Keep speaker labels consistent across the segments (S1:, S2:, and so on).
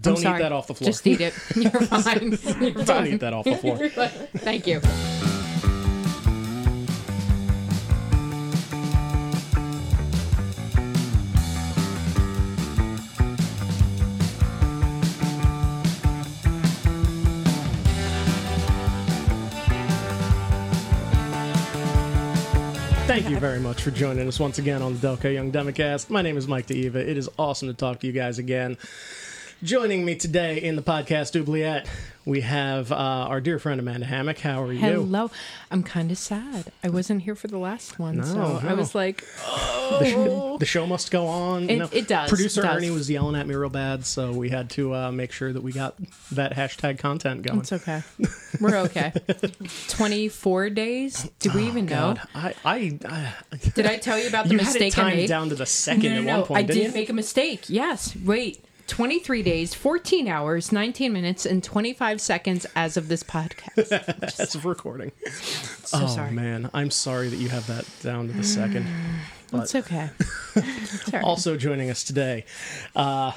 S1: Don't
S2: I'm
S1: eat that off the floor.
S2: Just eat it. You're fine. You're
S1: Don't
S2: fine.
S1: eat that off the floor.
S2: Thank you.
S1: Thank you very much for joining us once again on the Delco Young Democast. My name is Mike DeEva. It is awesome to talk to you guys again. Joining me today in the podcast oubliette, we have uh, our dear friend Amanda Hammock. How are you?
S2: Hello. I'm kind of sad. I wasn't here for the last one, so
S1: No,
S2: I was like,
S1: The, sh- the show must go on. you
S2: It-
S1: know.
S2: it does,
S1: Producer
S2: it does.
S1: Ernie was yelling at me real bad, so we had to uh, make sure that we got that hashtag content going.
S2: it's okay. We're okay. 24 days? Did we even know?
S1: Oh, I, I, I
S2: Did I tell you about the
S1: you had it
S2: mistake I made?
S1: down to the second
S2: no, no,
S1: at
S2: no.
S1: one point.
S2: I
S1: didn't
S2: did
S1: you?
S2: make a mistake. Yes. Wait. 23 days, 14 hours, 19 minutes, and 25 seconds as of this podcast.
S1: That's a recording.
S2: So
S1: oh
S2: sorry.
S1: man, I'm sorry that you have that down to the second. But
S2: It's okay. It's all right.
S1: also joining us today, uh,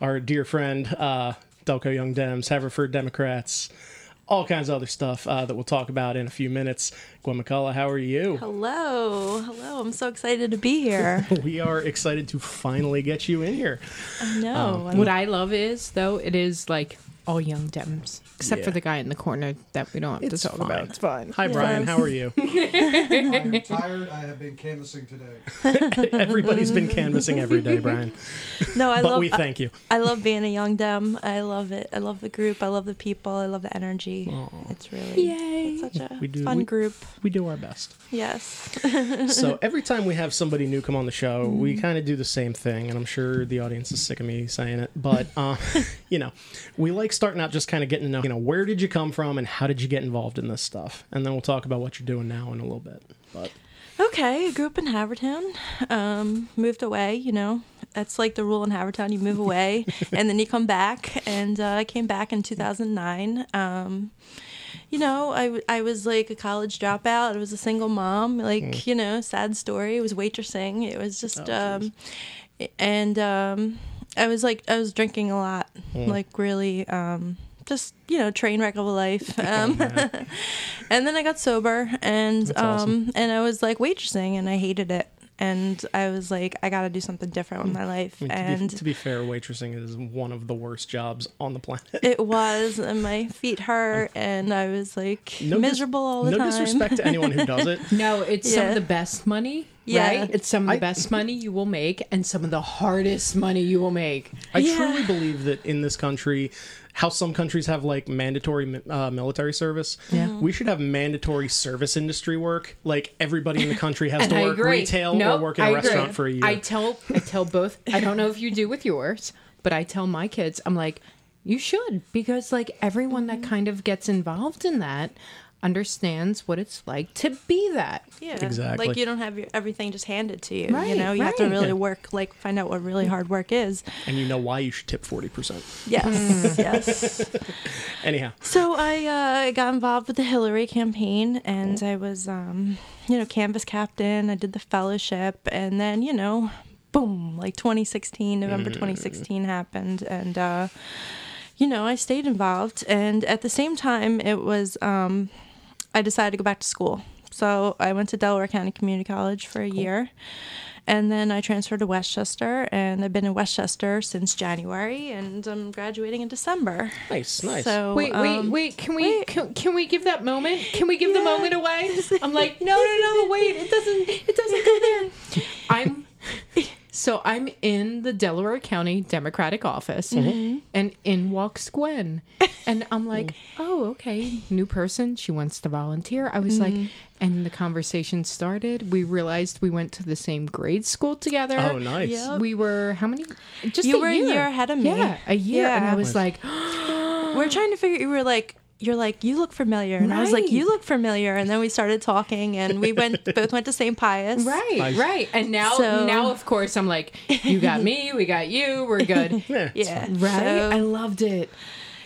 S1: our dear friend uh, Delco Young Dems, Haverford Democrats, all kinds of other stuff uh, that we'll talk about in a few minutes. Gwen McCullough, how are you?
S3: Hello, hello. I'm so excited to be here.
S1: We are excited to finally get you in here.
S3: I know. I'm-
S2: What I love is, though, it is like all young Dems, except for the guy in the corner that we don't have
S1: It's
S2: to talk
S1: fine.
S2: about. It's fine.
S1: Hi, Brian. How are you?
S4: I'm tired. I have been canvassing today.
S1: Everybody's been canvassing every day, Brian.
S3: no, I
S1: But
S3: love.
S1: we thank you.
S3: I, I love being a young dem. I love it. I love the group. I love the people. I love the energy. It's really
S2: Yay.
S3: it's such a
S1: We do-
S3: fun
S1: we-
S3: group.
S1: We do our best.
S3: Yes.
S1: so every time we have somebody new come on the show,
S3: Mm-hmm.
S1: we kind of do the same thing, and I'm sure the audience is sick of me saying it, but uh, you know, we like starting out just kind of getting to know, you know, where did you come from and how did you get involved in this stuff, and then we'll talk about what you're doing now in a little bit. But
S3: Okay, I grew up in Havertown. Um, moved away, you know. That's like the rule in Havertown. You move away and then you come back. And uh, I came back in 2009. Um, you know, I, I was like a college dropout. I was a single mom. Like, you know, sad story. It was waitressing. It was just, um, and um, I was like, I was drinking a lot. Like, really, um, just, you know, train wreck of a life. Um, and then I got sober and um
S1: awesome.
S3: and I was like waitressing and I hated it. And I was like, I gotta do something different with mm. my life.
S1: I mean, to,
S3: And
S1: be, to be fair, waitressing is one of the worst jobs on the planet.
S3: it was, and my feet hurt, and I was like
S1: No dis-
S3: miserable all the
S1: no
S3: time.
S1: No disrespect to anyone who does it.
S2: No, it's some of the best money,
S3: Yeah.
S2: right? It's some of the
S1: I-
S2: best money you will make and some of the hardest money you will make.
S1: I
S3: Yeah.
S1: truly believe that in this country, how some countries have like mandatory uh, military service,
S2: Yeah.
S3: Mm-hmm.
S1: we should have mandatory service industry work. Like everybody in the country has to
S2: I
S1: work
S2: agree.
S1: retail
S2: No,
S1: or work in a
S2: I agree.
S1: restaurant for a year.
S2: I tell I tell both. I don't know if you do with yours, but I tell my kids, I'm like, you should because like everyone that kind of gets involved in that understands what it's like to be that.
S3: Yeah,
S1: Exactly.
S3: Like you don't have your, everything just handed to you.
S2: Right,
S3: you know, you have to really work, like find out what really hard work is.
S1: and you know why you should tip 40%.
S3: Yes, yes.
S1: Anyhow,
S3: So I uh, got involved with the Hillary campaign, and I was, um, you know, canvas captain. I did the fellowship, and then you know, boom, like 2016, November 2016 happened, and uh, you know, I stayed involved. And at the same time, it was, um, I decided to go back to school. So I went to Delaware County Community College for a year. And then I transferred to West Chester, and I've been in West Chester since January, and I'm graduating in December.
S1: nice, nice.
S3: So
S2: Wait, wait,
S3: um,
S2: wait. Can we
S3: wait.
S2: Can, can we give that moment? Can we give the moment away? I'm like, no, no, no. Wait, it doesn't. It doesn't go there. I'm. So I'm in the Delaware County Democratic office, mm-hmm. and in walks Gwen, and I'm like, oh, okay, new person. She wants to volunteer. I was like, mm-hmm. and the conversation started. We realized we went to the same grade school together.
S1: oh, nice.
S3: Yep.
S2: We were how many? Just
S3: You
S2: a
S3: were a
S2: year.
S3: year ahead of me.
S2: Yeah, a year, Yeah. and I
S3: Yeah.
S2: was like,
S3: we're trying to figure you were like you're like you look familiar and i was like you look familiar and then we started talking and we went both went to st pius
S2: Right,
S1: Nice.
S2: right. And now,
S3: So-
S2: now of course, I'm like, you got me, we got you, we're good.
S1: Yeah,
S3: yeah.
S2: Right?
S3: So,
S2: I loved it.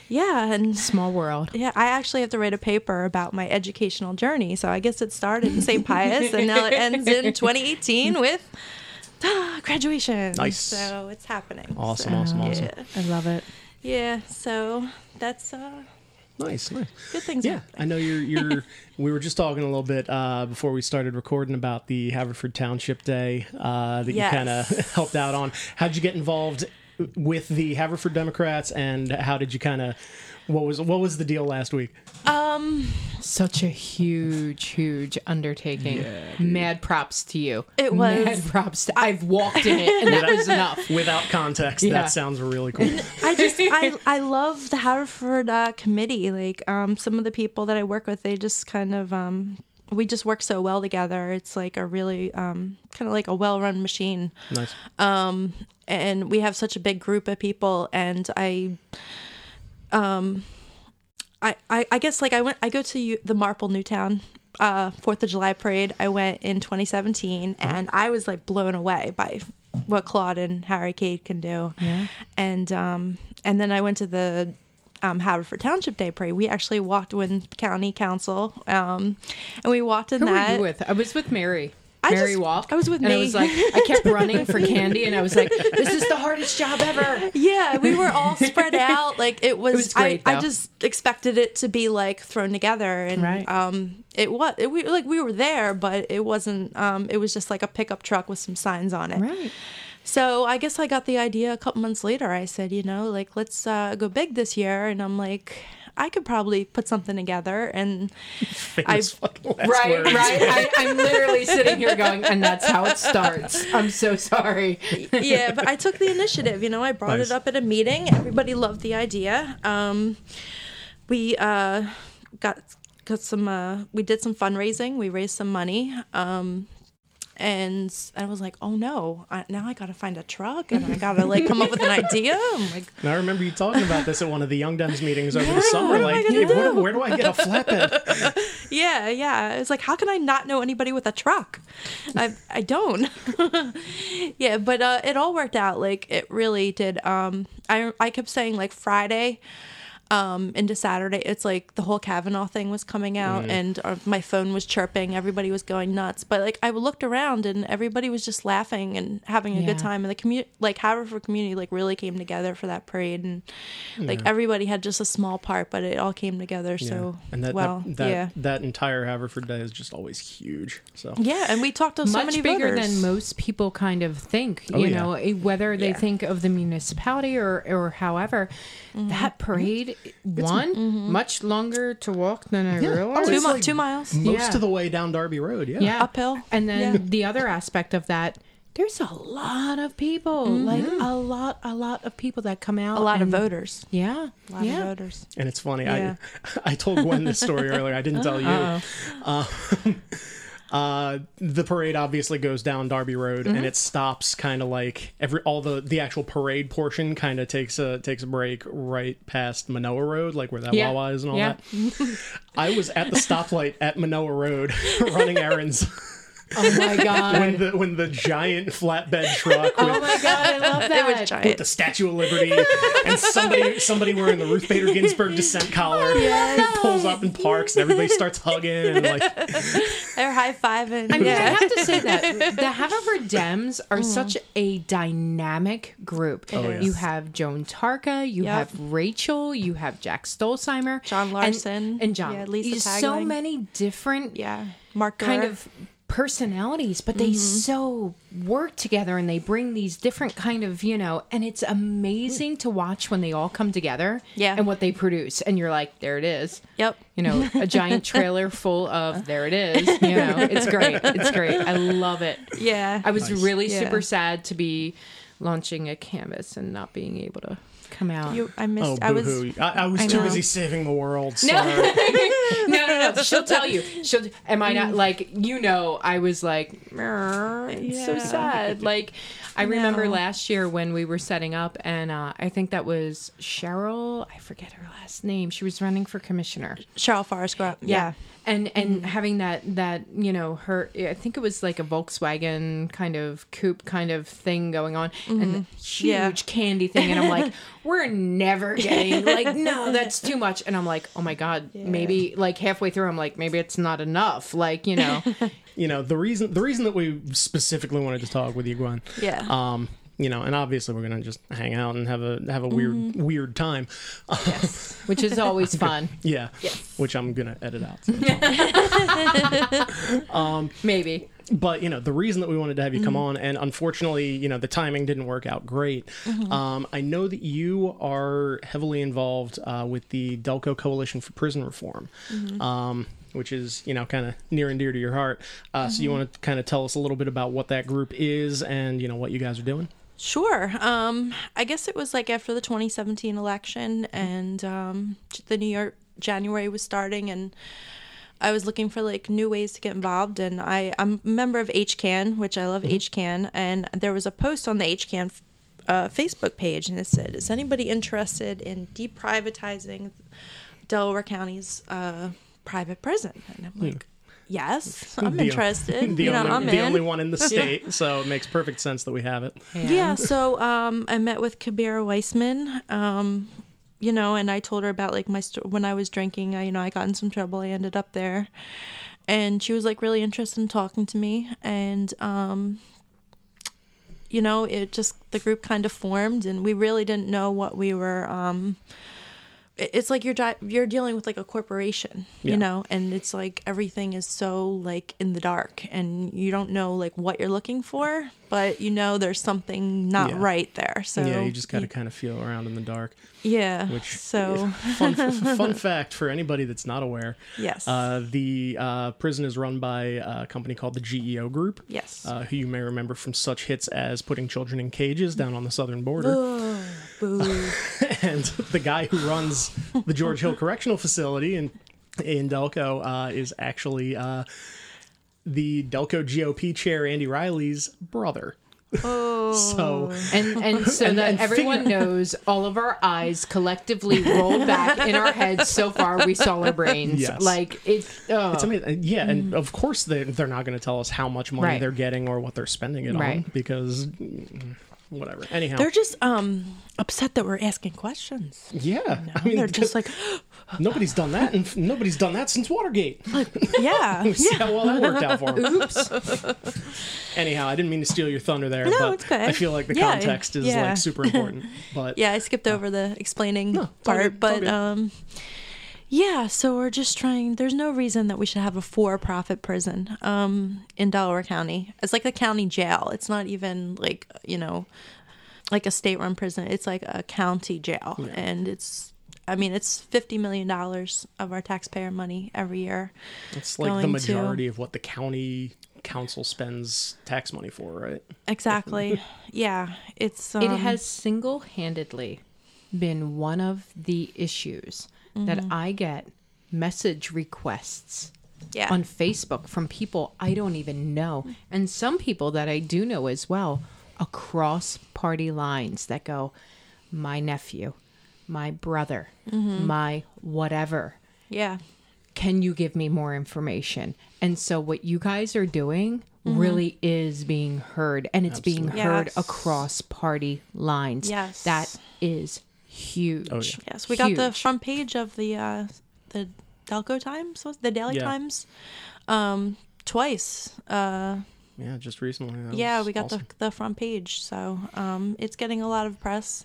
S3: yeah and
S2: Small world.
S3: yeah i actually have to write a paper about my educational journey so i guess it started in st pius and now it ends in 2018 with ah, graduation
S1: Nice.
S3: so it's happening
S1: Awesome,
S3: So,
S1: awesome, awesome.
S3: yeah.
S2: I love it.
S3: Yeah, so that's uh,
S1: Nice, nice.
S3: good things.
S1: Yeah. I know you're. You're. we were just talking a little bit uh, before we started recording about the Haverford Township Day uh, that
S3: Yes.
S1: you kind of helped out on. How'd you get involved with the Haverford Democrats, and how did you kind of? What was what was the deal last week?
S2: Um, such a huge, huge undertaking. Mad props to you.
S3: It was.
S2: Mad props. To, I've walked in it, and that was enough.
S1: Without context,
S2: Yeah.
S1: that sounds really cool.
S3: I just I I love the Haverford uh, committee. Like um, some of the people that I work with, they just kind of um, we just work so well together. It's like a really um, kind of like a well-run machine.
S1: nice.
S3: Um, and we have such a big group of people and i um i i, I guess like i went i go to U- the marple newtown uh fourth of july parade i went in 2017 and i was like blown away by what claude and harry cade can do
S2: Yeah.
S3: and um and then i went to the um, Haverford Township Day Parade. We actually walked with County Council, um, and we walked in
S2: Who
S3: that.
S2: were you with? I was with Mary.
S3: I
S2: Mary
S3: just-
S2: Walk.
S3: I was with
S2: and I was like, I kept running for candy, and I was like, this is the hardest job ever.
S3: Yeah, we were all spread out. Like it was.
S2: was great,
S3: I, I just expected it to be like thrown together, and
S2: Right.
S3: um, it was. It, we like we were there, but it wasn't. Um, it was just like a pickup truck with some signs on it.
S2: Right.
S3: So I guess I got the idea a couple months later. I said, you know, like let's uh, go big this year, and I'm like, I could probably put something together, and
S1: Famous fucking last
S2: Right,
S1: words.
S2: right. I, I'm literally sitting here going, and that's how it starts. I'm so sorry.
S3: yeah, but I took the initiative. You know, I brought
S1: Nice.
S3: it up at a meeting. Everybody loved the idea. Um, we uh, got got some. Uh, we did some fundraising. We raised some money. Um, and I was like, oh no, I, now I gotta find a truck and I gotta like come up with an idea. I'm like,
S1: And I remember you talking about this at one of the Young Dems meetings over the
S3: Yeah,
S1: summer.
S3: what am I
S1: Like, hey,
S3: do?
S1: where do I get a flatbed?
S3: yeah, yeah. It's like, how can I not know anybody with a truck? I I don't. yeah, but uh, it all worked out. Like it really did. Um, I I kept saying like Friday. Um, into Saturday, it's like the whole Kavanaugh thing was coming out, and uh, my phone was chirping. Everybody was going nuts. But like, I looked around, and everybody was just laughing and having a
S2: Yeah.
S3: good time. And the community, like Haverford community, like really came together for that parade, and like everybody had just a small part, but it all came together so
S1: and that,
S3: well.
S1: that, that,
S3: yeah,
S1: that entire Haverford Day is just always huge. So
S3: yeah, and we talked to so
S2: Much
S3: many
S2: bigger
S3: voters.
S2: than most people kind of think.
S1: Oh,
S2: you
S1: yeah.
S2: know, eh, whether they
S3: Yeah.
S2: think of the municipality or or however, that parade one mm-hmm. much longer to walk than I
S1: Yeah.
S2: Oh, realized.
S3: two, mi-
S1: like-
S3: two miles
S1: most
S2: Yeah.
S1: of the way down Darby Road, yeah.
S2: yeah
S3: uphill.
S2: and then
S3: Yeah.
S2: the other aspect of that there's a lot of people mm-hmm. like a lot a lot of people that come out
S3: A lot of voters.
S2: yeah
S3: A lot
S2: yeah
S3: of voters.
S1: And it's funny.
S3: Yeah.
S1: I I told Gwen this story earlier. I didn't tell you.
S2: Uh-oh.
S1: Um, Uh, the parade obviously goes down Darby Road,
S3: Mm-hmm.
S1: and it stops kind of like every all the the actual parade portion kind of takes a takes a break right past Manoa Road, like where that
S2: Yeah.
S1: Wawa is and all
S2: Yeah.
S1: that. I was at the stoplight at Manoa Road running errands
S2: oh my god
S1: when the when the giant flatbed truck
S2: oh my god i love that
S3: It was giant.
S1: with
S3: giant.
S1: the Statue of Liberty and somebody somebody wearing the Ruth Bader Ginsburg dissent collar pulls up and parks and everybody starts hugging and like
S3: They're high fiving.
S2: I mean, I have to say that the Haverford Dems are mm. such a dynamic group.
S1: Oh, yeah.
S2: You have Joan Tarka, you
S3: Yep.
S2: have Rachel, you have Jack Stollsteimer,
S3: John Larson.
S2: and, John.
S3: Yeah, Lisa
S2: You- so many different
S3: yeah. Mark
S2: kind of personalities, but they mm-hmm. so work together and they bring these different kind of, you know, and it's amazing to watch when they all come together
S3: Yeah.
S2: and what they produce. And you're like, there it is.
S3: Yep.
S2: You know, a giant trailer full of there it is. You know, it's great. It's great. I love it.
S3: Yeah.
S2: I was really
S3: Yeah.
S2: super sad to be launching a canvas and not being able to come out.
S3: you, I missed.
S1: oh
S3: I was.
S1: I, I was
S2: I
S1: too
S2: know.
S1: busy saving the world.
S2: No. No, no, no. She'll tell you. She'll. Am I not like you know? I was like, "Mer, it's so sad. Like, I remember last year when we were setting up, and uh, I think that was Cheryl. I forget her last name. She was running for commissioner.
S3: Cheryl Forrest Grove. Yeah.
S2: And and having that that you know her I think it was like a Volkswagen kind of coupe kind of thing going on and the huge
S3: Yeah.
S2: candy thing and I'm like we're never getting like no that's too much and I'm like oh my god maybe like halfway through I'm like maybe it's not enough like you know
S1: you know the reason the reason that we specifically wanted to talk with you, Gwen.
S3: Yeah.
S1: Um, you know, and obviously we're gonna just hang out and have a have a weird weird time.
S2: which is always fun.
S1: Yeah,
S2: Yes.
S1: which I'm gonna edit out.
S2: Maybe.
S1: but you know the reason that we wanted to have you come on and unfortunately you know the timing didn't work out great um, i know that you are heavily involved uh, with the delco coalition for prison reform um, which is you know kind of near and dear to your heart uh, so you want to kind of tell us a little bit about what that group is and you know what you guys are doing
S3: Sure. Um, I guess it was like after the 2017 election, and um, the New York January was starting, and I was looking for like new ways to get involved. And I, I'm a member of HCAN, which I love HCAN, and there was a post on the HCAN uh, Facebook page, and it said, "Is anybody interested in deprivatizing Delaware County's uh, private prison?" And I'm like. Yes, I'm
S1: The-
S3: interested.
S1: the,
S3: you know,
S1: only,
S3: I'm
S1: the
S3: in.
S1: only one in the state so it makes perfect sense that we have it
S3: Yeah, so um, I met with Kabira Weissman, um, you know, and I told her about like my sto- when I was drinking. I, you know, I got in some trouble. I ended up there, and she was like really interested in talking to me. And um, you know, it just the group kind of formed, and we really didn't know what we were. Um, it- it's like you're dri- you're dealing with like a corporation,
S1: Yeah.
S3: you know, and it's like everything is so like in the dark, and you don't know like what you're looking for, but you know there's something not
S1: Yeah.
S3: right there. So
S1: yeah you just got to kind of feel around in the dark
S3: yeah.
S1: which
S3: so
S1: fun, fun fact for anybody that's not aware
S3: yes,
S1: Uh, the uh, prison is run by a company called the GEO Group.
S3: yes.
S1: Uh, who you may remember from such hits as putting children in cages down on the southern border. and the guy who runs the George Hill Correctional Facility in, in Delco uh, is actually uh, the Delco GOP chair, Andy Reilly's brother.
S3: oh.
S1: So,
S2: And and so
S1: And-
S2: that
S1: and
S2: everyone knows, all of our eyes collectively rolled back in our heads. So far, we saw our brains.
S1: Yes.
S2: Like it's. Oh.
S1: it's amazing. Yeah, and of course they they're not going to tell us how much money
S2: Right.
S1: they're getting or what they're spending it on because mm, whatever. Anyhow,
S3: They're just um upset that we're asking questions.
S1: yeah, I mean,
S3: They're just like,
S1: nobody's done that, and nobody's done that since Watergate.
S3: yeah,
S1: See
S3: yeah.
S1: how well that worked out for him. Oops. Anyhow, I didn't mean to steal your thunder there,
S3: No,
S1: but
S3: it's good.
S1: I feel like the
S3: Yeah,
S1: context is
S3: yeah.
S1: like super important. But
S3: Yeah, I skipped over the explaining
S1: all
S3: part, but um yeah, so we're just trying there's no reason that we should have a for-profit prison um in Delaware County. It's like a county jail. It's not even like, you know, like a state-run prison. It's like a county jail and it's I mean, it's 50 million dollars of our taxpayer money every year.
S1: it's like the
S3: going to-
S1: majority of what the county council spends tax money for, right?
S3: Exactly. yeah, it's um,
S2: it has single-handedly been one of the issues that mm-hmm. I get message requests
S3: yeah.
S2: on Facebook from people I don't even know, mm. and some people that I do know as well, across party lines that go, my nephew, my brother, mm-hmm. my whatever.
S3: yeah.
S2: Can you give me more information? And so, what you guys are doing mm-hmm. really is being heard, and it's being heard
S3: Yes.
S2: across party lines.
S3: Yes.
S2: That is huge.
S1: Oh, yeah.
S3: Yes, we got the front page of the uh, the Delco Times, was- the Daily
S1: Yeah.
S3: Times, um, twice. Uh,
S1: Yeah, just recently. that
S3: yeah, we got
S1: awesome.
S3: the the front page, so um, it's getting a lot of press.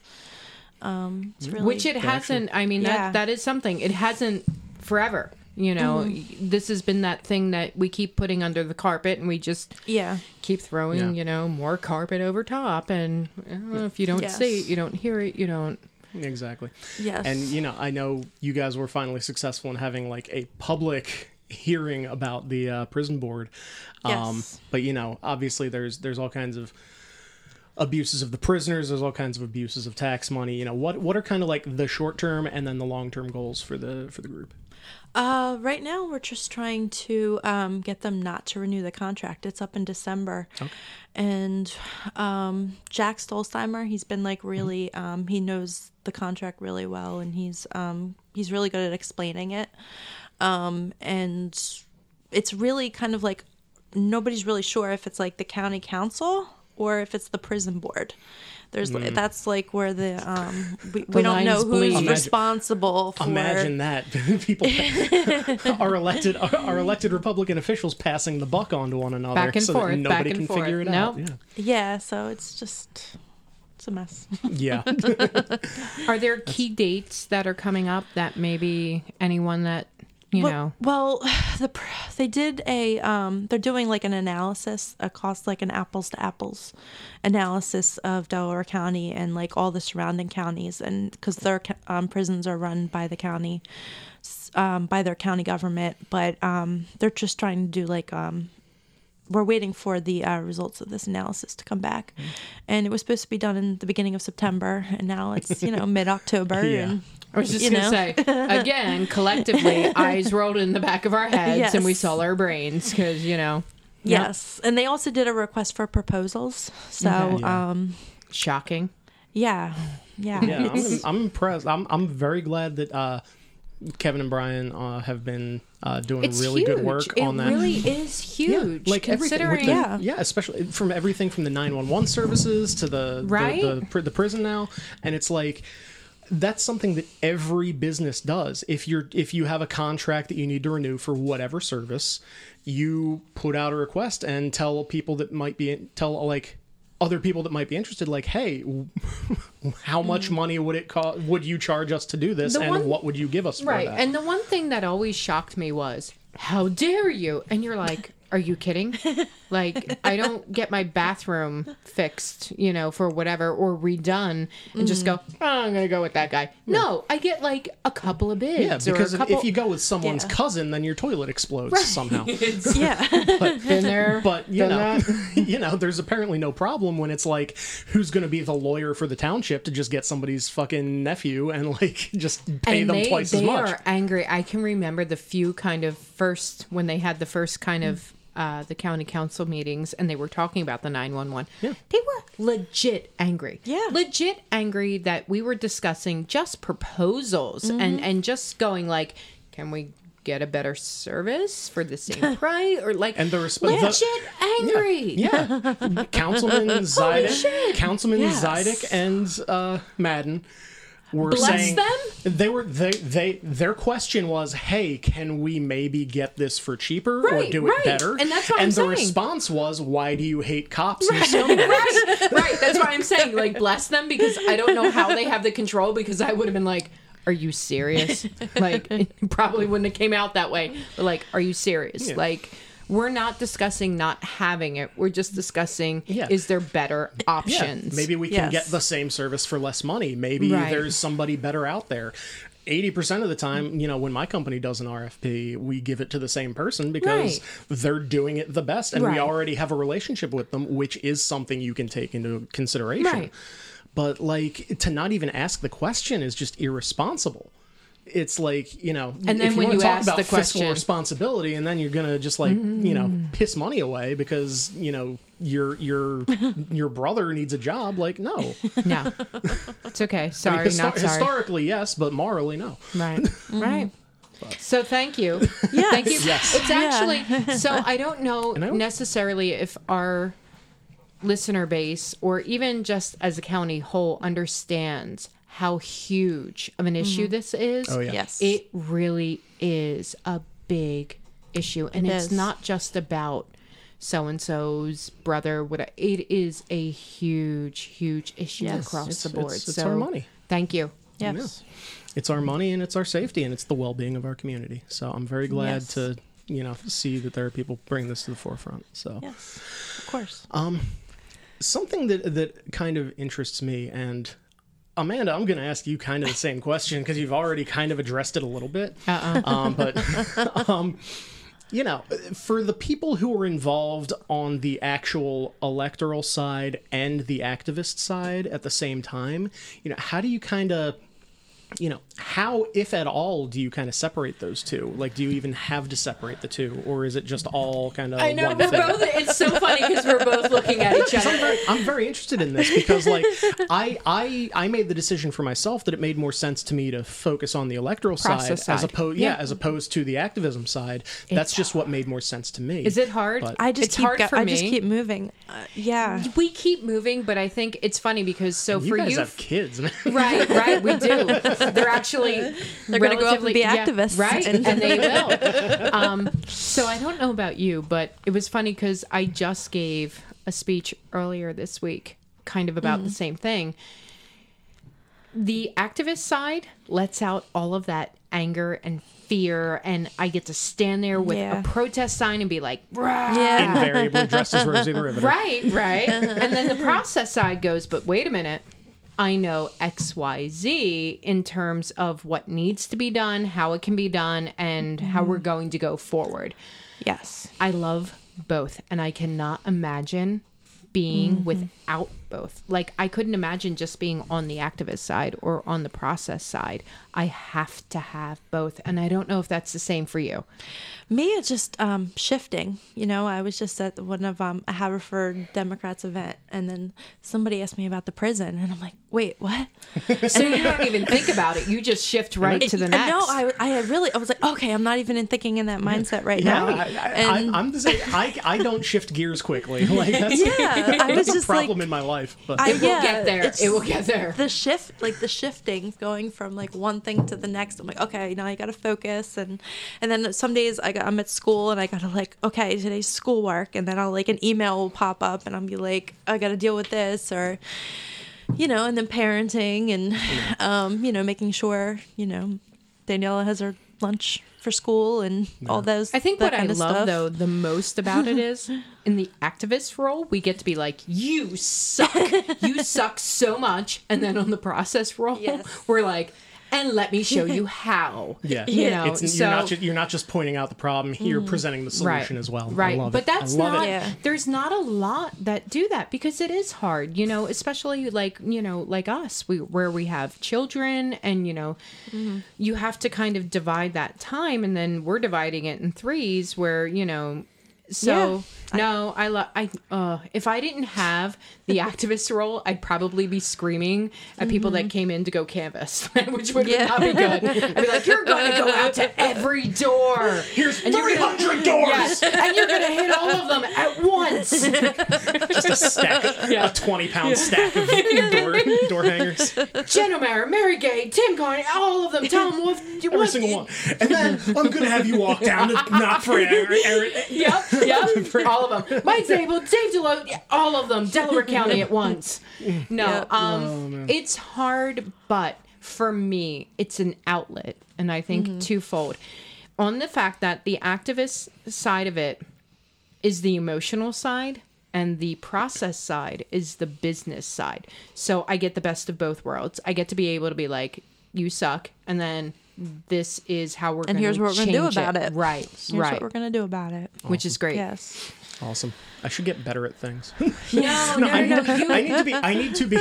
S3: Um, it's really
S2: which it hasn't i mean
S3: Yeah.
S2: that that is something it hasn't forever you know
S3: Mm-hmm.
S2: this has been that thing that we keep putting under the carpet and we just
S3: yeah,
S2: keep throwing
S1: Yeah.
S2: you know more carpet over top and uh, if you don't see it you don't hear it you don't
S1: Exactly.
S3: yes,
S1: And you know, I know you guys were finally successful in having like a public hearing about the uh, prison board. Um,
S3: Yes.
S1: but you know, obviously there's there's all kinds of abuses of the prisoners. There's all kinds of abuses of tax money. You know, what what are kind of like the short term and then the long term goals for the for the group?
S3: Uh, right now we're just trying to um, get them not to renew the contract. It's up in December, and um, Jack Stollsteimer, he's been like really, um, he knows the contract really well, and he's um, he's really good at explaining it. Um, and it's really kind of like nobody's really sure if it's like the county council or if it's the prison board. There's that's like where the um we, we don't know who's.
S1: Imagine-
S3: responsible for
S1: Imagine that people are elected are elected Republican officials passing the buck on to one another
S2: Back and
S1: so
S2: forth,
S1: that nobody
S2: back and
S1: can figure it
S2: forth.
S1: out.
S2: Nope.
S1: Yeah.
S3: Yeah, so it's just it's a mess.
S1: Yeah.
S2: Are there key dates that are coming up that maybe anyone that you
S3: well,
S2: know?
S3: Well, the they did a um, they're doing like an analysis, a cost like an apples to apples analysis of Delaware County and like all the surrounding counties, and because their um, prisons are run by the county, um, by their county government, but um, they're just trying to do like um, we're waiting for the uh, results of this analysis to come back,
S1: Mm.
S3: and it was supposed to be done in the beginning of September, and now it's you know mid October,
S1: Yeah.
S3: and
S2: I was just gonna say again, collectively, eyes rolled in the back of our heads, and we
S3: Yes.
S2: saw our brains because you know,
S3: Yes, and they also did a request for proposals. So,
S2: Okay.
S1: Yeah.
S3: um,
S2: shocking.
S3: yeah, yeah,
S1: yeah, I'm, I'm impressed. I'm I'm very glad that uh, Kevin and Brian uh, have been uh, doing
S2: It's
S1: really
S2: huge.
S1: good work
S2: it
S1: on that.
S2: It really is huge.
S1: like
S2: considering
S1: the,
S3: Yeah.
S1: yeah, especially from everything from the 911 services to the
S2: Right?
S1: the, the, the prison now, and it's like that's something that every business does. If you're if you have a contract that you need to renew for whatever service, you put out a request and tell people that might be tell like other people that might be interested like hey how much money would it cost would you charge us to do this
S2: Mm. The
S1: and
S2: one-
S1: what would you give us for
S2: right. And the one thing that always shocked me was, how dare you? And you're like, are you kidding? like, I don't get my bathroom fixed, you know, for whatever or redone and just mm-hmm. go, oh, I'm going to go with that guy. No, I get like a couple of bids.
S1: yeah because
S2: or a
S1: if-
S2: couple...
S1: if you go with someone's
S3: Yeah.
S1: cousin then your toilet explodes somehow
S3: yeah,
S2: Been there,
S1: But you know, you know, there's apparently no problem when it's like, who's going to be the lawyer for the township to just get somebody's fucking nephew and like just pay
S2: and
S1: them
S2: they,
S1: twice
S2: they
S1: as much?
S2: They are angry. I can remember the few kind of first when they had the first kind of uh, the county council meetings and they were talking about the 911.
S1: Yeah.
S2: They were legit angry.
S3: Yeah.
S2: Legit angry that we were discussing just proposals
S1: Mm-hmm.
S2: and and just going like, can we get a better service for the same price or like
S1: And the response
S2: legit
S1: the-
S2: angry.
S1: Yeah, Councilman Zidek,
S2: shit.
S1: Councilman
S3: Yes.
S1: Zidek, and uh, Madden were
S2: Bless
S1: saying
S2: them?
S1: they were they they their question was, "Hey, can we maybe get this for cheaper or do it
S2: right.
S1: better?"
S2: And that's what
S1: and
S2: I'm
S1: the
S2: saying.
S1: response was, "Why do you hate cops and scumbags?"
S2: right, right. That's why I'm saying, like, bless them because I don't know how they have the control. Because I would have been like, "Are you serious?" Like, it probably wouldn't have came out that way. But like, are you serious? Like, we're not discussing not having it. We're just discussing
S1: Yeah.
S2: is there better
S1: Yeah,
S2: options?
S1: maybe we can
S3: Yes.
S1: get the same service for less money. Maybe
S2: Right.
S1: there's somebody better out there. 80% of the time, you know, when my company does an RFP, we give it to the same person because
S2: Right.
S1: they're doing it the best and we already have a relationship with them, which is something you can take into consideration.
S2: Right.
S1: But like to not even ask the question is just irresponsible. It's like, you know,
S2: And then
S1: if you
S2: when
S1: want
S2: you
S1: to talk
S2: ask
S1: about
S2: the
S1: fiscal
S2: question- Mm-hmm.
S1: responsibility and then you're going to just like, you know, piss money away because, you know, your your your brother needs a job, like no.
S2: no, it's okay.
S1: I mean,
S2: Sorry,
S1: histo-
S2: not sorry.
S1: historically, yes, but morally, no.
S2: Right. Right. So thank you.
S3: Yes.
S2: Thank you.
S1: Yes.
S2: It's actually so I don't know
S1: I don't-
S2: necessarily if our listener base or even just as a county whole understands how huge of an issue this is.
S1: Oh, yeah.
S3: Yes.
S2: It really is a big issue and
S3: It
S2: it's
S3: is.
S2: not just about so and so's brother what it is a huge huge issue
S3: Yes.
S2: across
S1: It's-
S2: the board.
S1: it's- it's
S2: so
S1: our money.
S2: Thank you.
S3: yes,
S1: It's our money and it's our safety and it's the well-being of our community. So I'm very glad
S3: Yes.
S1: to, you know, see that there are people bringing this to the forefront. So
S3: yes, of course.
S1: Um something that that kind of interests me and Amanda, I'm going to ask you kind of the same question because you've already kind of addressed it a little bit.
S2: Uh-uh.
S1: Um, but, um, you know, for the people who are involved on the actual electoral side and the activist side at the same time, you know, how do you kind of, you know, how, if at all, do you kind of separate those two? Like, do you even have to separate the two, or is it just all kind of
S2: I know
S1: one
S2: we're
S1: thing?
S2: both. It's so funny because we're both looking at each
S1: I'm
S2: other.
S1: very, I'm very interested in this because, like, I, I, I made the decision for myself that it made more sense to me to focus on the electoral side,
S2: Process
S1: as opposed, yeah.
S2: Yeah.
S1: as opposed to the activism side. That's just what made more sense to me.
S2: Is it hard?
S1: But-
S3: I just
S2: it's
S3: keep
S2: hard
S3: go-
S2: for
S3: I
S2: me.
S3: just keep moving. Uh, yeah,
S2: we keep moving, but I think it's funny because so
S1: You
S2: for
S1: guys
S2: you,
S1: have kids, man.
S2: right, right, we do. They're actually Uh-huh.
S3: They're gonna go up and be
S2: yeah,
S3: activists.
S2: right?
S3: And-
S2: And, they will. Um, so I don't know about you, but it was funny because I just gave a speech earlier this week kind of about the mm-hmm. same thing. The activist side lets out all of that anger and fear, and I get to stand there with
S3: Yeah.
S2: a protest sign and be like, "Rah!"
S3: Yeah.
S1: Invariably dressed as Rosie the Riveter.
S2: Right, right. Uh-huh. and then the process side goes, but wait a minute. I know XYZ in terms of what needs to be done, how it can be done, and how we're mm-hmm. going to go forward.
S3: Yes.
S2: I love both, and I cannot imagine being mm-hmm. without both. Like, I couldn't imagine just being on the activist side or on the process side. I have to have both, and I don't know if that's the same for you.
S3: Me, it's just um, shifting. You know, I was just at one of um, a Haverford Democrats event, and then somebody asked me about the prison, and I'm like, wait, what?
S2: So you don't even think about it; you just shift right to the next.
S3: No, I, I really, I was like, okay, I'm not even in thinking in that mindset right
S1: Yeah,
S3: now.
S1: I, I,
S3: and
S1: I, I'm the same. I, I don't shift gears quickly. Like that's,
S3: yeah, I was
S1: that's a
S3: just like,
S1: problem in my life. But
S3: I
S2: It will
S3: yeah,
S2: get there. It will get there.
S3: The shift, like the shifting, going from like one thing to the next. I'm like, okay, now I got to focus, and and then some days I got, I'm at school and I got to like, okay, today's schoolwork, and then I'll like an email will pop up and I'll be like, I got to deal with this, or you know, and then parenting and um, you know, making sure you know Daniela has her lunch for school and all those.
S2: I think
S3: that
S2: what I
S3: of
S2: love
S3: stuff.
S2: though the most about it is in the activist role we get to be like you suck you suck so much and then on the process role
S3: Yes.
S2: we're like and let me show you how
S1: yeah,
S2: you know
S1: it's,
S2: so
S1: you're not just, you're not just pointing out the problem. You're mm. presenting the solution as well. I
S2: Right.
S1: love
S2: but
S1: it.
S2: that's
S1: I love
S2: not
S1: it.
S3: Yeah.
S2: there's not a lot that do that because it is hard, you know, especially like, you know, like us, we where we have children and you know, mm-hmm. you have to kind of divide that time and then we're dividing it in threes where, you know, so no, I love I uh if I didn't have the activist role, I'd probably be screaming at people that came in to go canvas, which would
S3: Yeah.
S2: not be good. I'd be like, You're gonna go out to every door.
S1: Here's
S2: And you're
S1: 300 doors.
S2: And you're gonna hit all of them at once.
S1: Just a stack, a 20 pound stack of door, door hangers.
S2: Jen O'Mara, Mary Gay, Tim Kearney, all of them. Tell them what.
S1: Every
S2: what
S1: single one. And then I'm going to have you walk down to not for. Aaron.
S2: Yep, yep, all of them. Mike Zabel, Dave Delloso, all of them. Delaware County at once. No,
S3: Yep.
S2: um, it's hard, but for me, it's an outlet, and I think twofold. On the fact that the activist side of it is the emotional side and the process side is the business side. So I get the best of both worlds. I get to be able to be like, you suck, and then this is how we're
S3: And
S2: gonna
S3: here's what we're gonna do
S2: change
S3: about it.
S2: Right,
S3: Here's
S2: right.
S3: what we're gonna do about it.
S2: Which is great.
S3: Yes.
S1: Awesome. I should get better at things.
S2: No, no,
S1: I,
S2: no, no. You,
S1: I need to be. I need to be.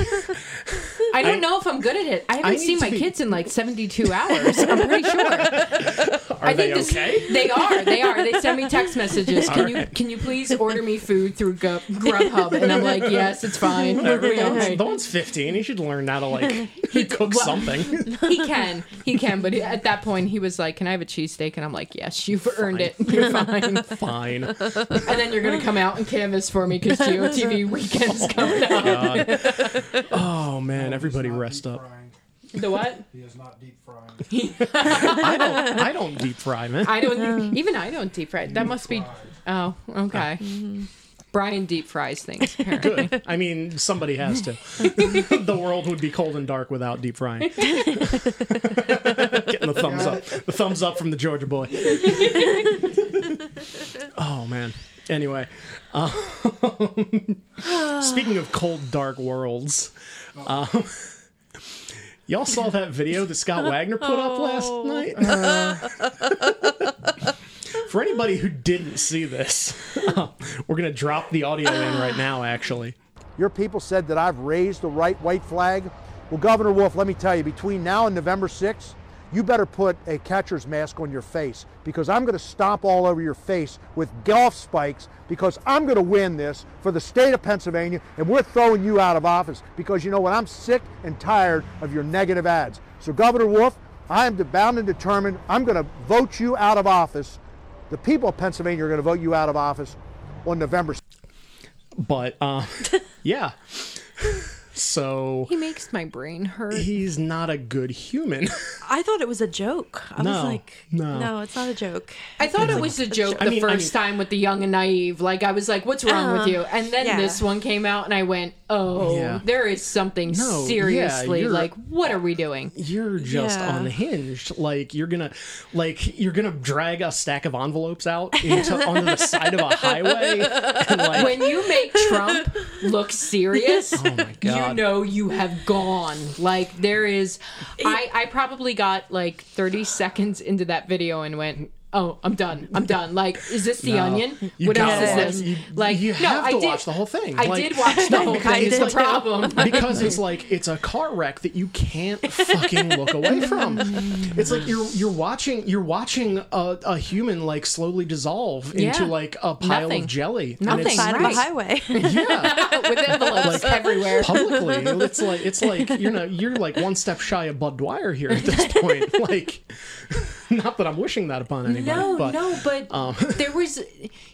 S2: I don't
S1: I-
S2: know if I'm good at it. I
S1: I
S2: haven't
S1: need
S2: seen
S1: to
S2: my
S1: be-
S2: kids in like 72 hours. I'm pretty sure.
S1: Are
S2: I
S1: they
S2: think this,
S1: okay?
S2: They are. They are. They send me text messages. Can you
S1: Alright.
S2: can you please order me food through Gu- Grubhub? And I'm like, yes, it's fine. We'll be all right.
S1: The one's 15. He should learn how to like cook
S2: well-
S1: something.
S2: He can. He can. But at that point, he was like, "Can I have a cheesesteak?" And I'm like, "Yes, you've earned it. You're fine."
S1: Fine.
S2: and then you're gonna come out and canvas for me because GOTV weekend's coming up.
S1: God. Oh man,
S4: No,
S1: everybody rest up.
S4: frying.
S2: The what?
S4: He is not deep frying.
S1: I don't. I don't deep fry, man.
S2: I don't. Even I don't deep fry. That must be. Oh, okay. Mm-hmm. Brian deep fries things. Apparently.
S1: Good. I mean, somebody has to. the world would be cold and dark without deep frying. Getting the thumbs up. The thumbs up from the Georgia boy. oh man. Anyway, um, speaking of cold, dark worlds, um, y'all saw that video that Scott Wagner put up last night. For anybody who didn't see this, we're gonna drop the audio in right now. Actually.
S5: Your people said that I've raised the right white flag. Well, Governor Wolf, let me tell you, between now and November 6th, you better put a catcher's mask on your face because I'm going to stomp all over your face with golf spikes because I'm going to win this for the state of Pennsylvania and we're throwing you out of office because you know what? I'm sick and tired of your negative ads. So, Governor Wolf, I am bound and determined. I'm going to vote you out of office. The people of Pennsylvania are going to vote you out of office on November 6th.
S1: but uh, yeah. so
S2: He makes my brain hurt.
S1: he's not a good human.
S3: I thought it was a joke. I
S1: No,
S3: was like,
S1: no.
S3: no, it's not a joke.
S2: I thought it was a joke
S1: I
S2: the
S1: mean- I
S2: first
S1: mean-
S2: time with the young and naive. Like I was like, "What's wrong with
S3: Uh,
S2: you?" And then
S3: yeah.
S2: this one came out, and I went, "Oh,
S1: Yeah.
S2: there is something
S1: No,
S2: seriously.
S1: you're-
S2: like, what are we doing?"
S1: You're just
S3: Yeah.
S1: unhinged. Like you're gonna, like you're gonna drag a stack of envelopes out into onto the side of a highway, and like
S2: When you make Trump look serious,
S1: Oh my
S2: you know you have gone. Like there is, I I probably got like thirty seconds into that video and went. Oh, I'm done. I'm done. Like, is this the
S1: No.
S2: onion?
S1: You
S2: what else is this?
S1: you-
S2: like,
S1: you
S2: no,
S1: have
S2: I
S1: to
S2: did,
S1: watch the whole thing.
S2: I
S1: Like-
S2: did watch the whole thing. It's
S3: did
S2: the
S3: too.
S2: problem.
S1: because it's like it's a car wreck that you can't fucking look away from. It's like you're you're watching you're watching a, a human like slowly dissolve into like a pile
S2: Nothing.
S1: of jelly. And
S2: Nothing.
S3: Side
S2: Right.
S3: of a highway.
S1: yeah,
S2: with envelopes everywhere.
S1: publicly, it's like it's like you know you're like one step shy of Bud Dwyer here at this point. Like, not that I'm wishing that upon anybody,
S2: No,
S1: but
S2: no, but
S1: um,
S2: there was,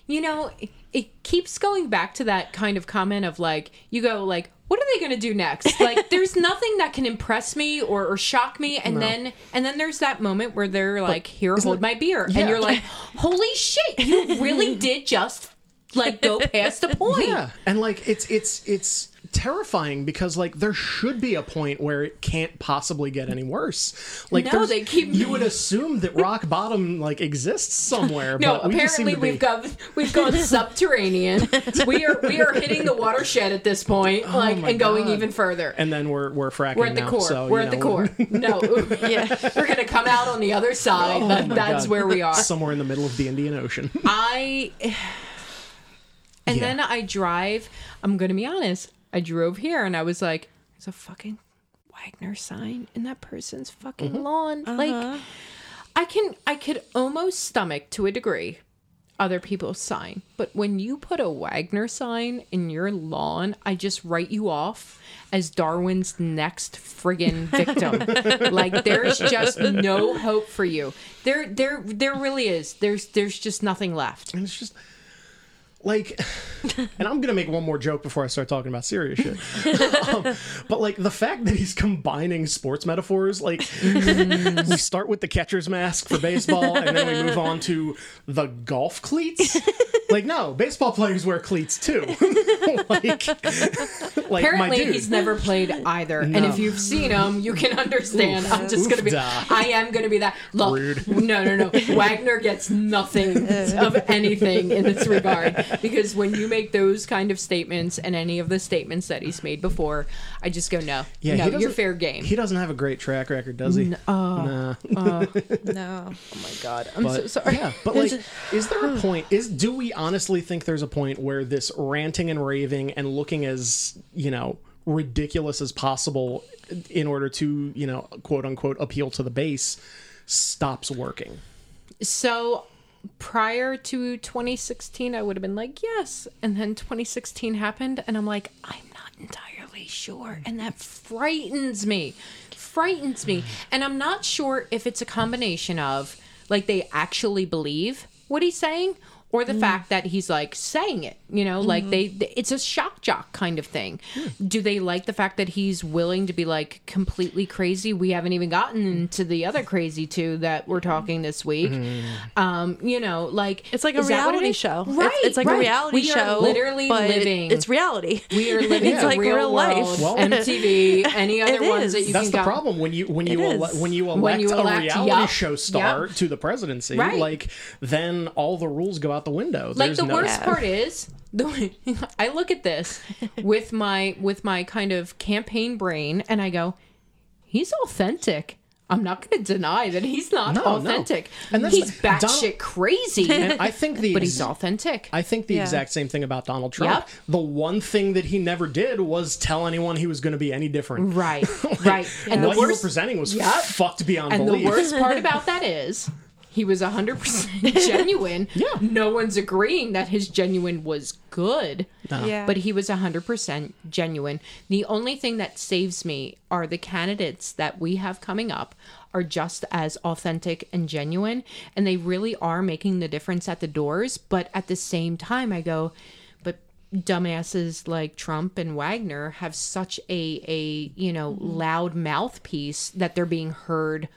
S2: you know, it keeps going back to that kind of comment of like, you go like, what are they going to do next? Like, there's nothing that can impress me or, or shock me, and then and then there's that moment where they're like, here, hold
S1: it-
S2: my beer,
S1: Yeah.
S2: and you're like, holy shit, you really did just like go past the point.
S1: Yeah, and like it's it's it's terrifying because like there should be a point where it can't possibly get any worse. Like
S2: No, they keep-
S1: you would assume that rock bottom like exists somewhere.
S2: No,
S1: but we
S2: apparently
S1: to
S2: we've gone we've gone subterranean. we are we are hitting the watershed at this point, oh like
S1: Oh my
S2: and going
S1: God.
S2: even further.
S1: and then we're we're fracking
S2: We're at the
S1: now,
S2: core.
S1: so,
S2: We're at the core. No, yeah, we're gonna come out on the other side.
S1: Oh
S2: that's
S1: God.
S2: where we are.
S1: somewhere in the middle of the Indian Ocean.
S2: I and
S1: Yeah.
S2: then I drive. I'm gonna be honest. I drove here and I was like, "There's a fucking Wagner sign in that person's fucking
S1: Mm-hmm.
S2: lawn."
S1: Uh-huh.
S2: Like, I can I could almost stomach to a degree other people's sign, but when you put a Wagner sign in your lawn, I just write you off as Darwin's next friggin' victim. like there's just no hope for you. There there there really is. There's there's just nothing left.
S1: And it's just like and i'm gonna make one more joke before i start talking about serious shit. Um, but like the fact that he's combining sports metaphors like we start with the catcher's mask for baseball and then we move on to the golf cleats like no baseball players wear cleats too like, like my
S2: Apparently,
S1: dude
S2: he's never played either. And if you've seen him, you can understand. I'm just
S1: Oof
S2: gonna be.
S1: da.
S2: I am gonna be that. Look,
S1: Rude.
S2: no, no, no. Wagner gets nothing of anything in this regard because when you make those kind of statements and any of the statements that he's made before, I just go no,
S1: yeah
S2: no,
S1: he
S2: you're
S1: doesn't-
S2: fair game.
S1: he doesn't have a great track record does he uh, nah.
S3: Uh, no.
S2: oh my god, I'm
S1: but
S2: so sorry.
S1: yeah but like is there a point is do we honestly think there's a point where this ranting and raving and looking as you know ridiculous as possible in order to you know quote unquote appeal to the base stops working
S2: So prior to 2016, I would have been like, yes. And then 2016 happened, and I'm like, I'm not entirely sure. And that frightens me. Frightens me. And I'm not sure if it's a combination of like they actually believe what he's saying or the mm. fact that he's like saying it you know like they mm-hmm. it's a shock jock kind of thing hmm. do they like the fact that he's willing to be like completely crazy we haven't even gotten into the other crazy two that we're talking this week mm-hmm. um you know like
S3: It's like a
S2: is that what it
S3: reality show.
S2: Right
S3: It's, like
S2: right.
S3: a reality
S2: we
S3: show.
S2: are literally
S3: but
S2: living
S3: It's reality.
S2: we are living
S3: It's like
S2: real,
S3: real
S2: world.
S3: life.
S1: Well-
S2: MTV, any other
S3: It
S2: ones
S3: is.
S2: that you got?
S1: that's
S2: can
S1: the
S2: go-
S1: problem when you when you ele- when you elect
S2: When you
S1: a reality
S2: yup,
S1: show star
S2: yup.
S1: to the presidency
S2: Right.
S1: like then all the rules go out the window
S2: like
S1: There's
S2: the
S1: no-
S2: worst
S3: Yeah.
S2: part is the I look at this with my with my kind of campaign brain and I go, he's authentic. I'm not going to deny that he's not
S1: No, no.
S2: authentic.
S1: And that's
S2: he's
S1: the-
S2: batshit
S1: Donald-
S2: crazy,
S1: and i think the
S2: but he's authentic.
S1: I think the
S3: Yeah.
S1: exact same thing about Donald Trump.
S2: Yep.
S1: The one thing that he never did was tell anyone he was going to be any different.
S2: right, right. And
S1: what
S2: the
S1: you were
S2: worst
S1: presenting was
S2: Yep.
S1: fucked beyond
S2: And
S1: belief.
S2: the worst part about that is he was 100% genuine.
S1: Yeah.
S2: No one's agreeing that his genuine was good.
S3: Yeah.
S2: But he was 100% genuine. The only thing that saves me are the candidates that we have coming up are just as authentic and genuine and they really are making the difference at the doors, but at the same time I go but dumbasses like Trump and Wagner have such a a you know mm-hmm. loud mouthpiece that they're being heard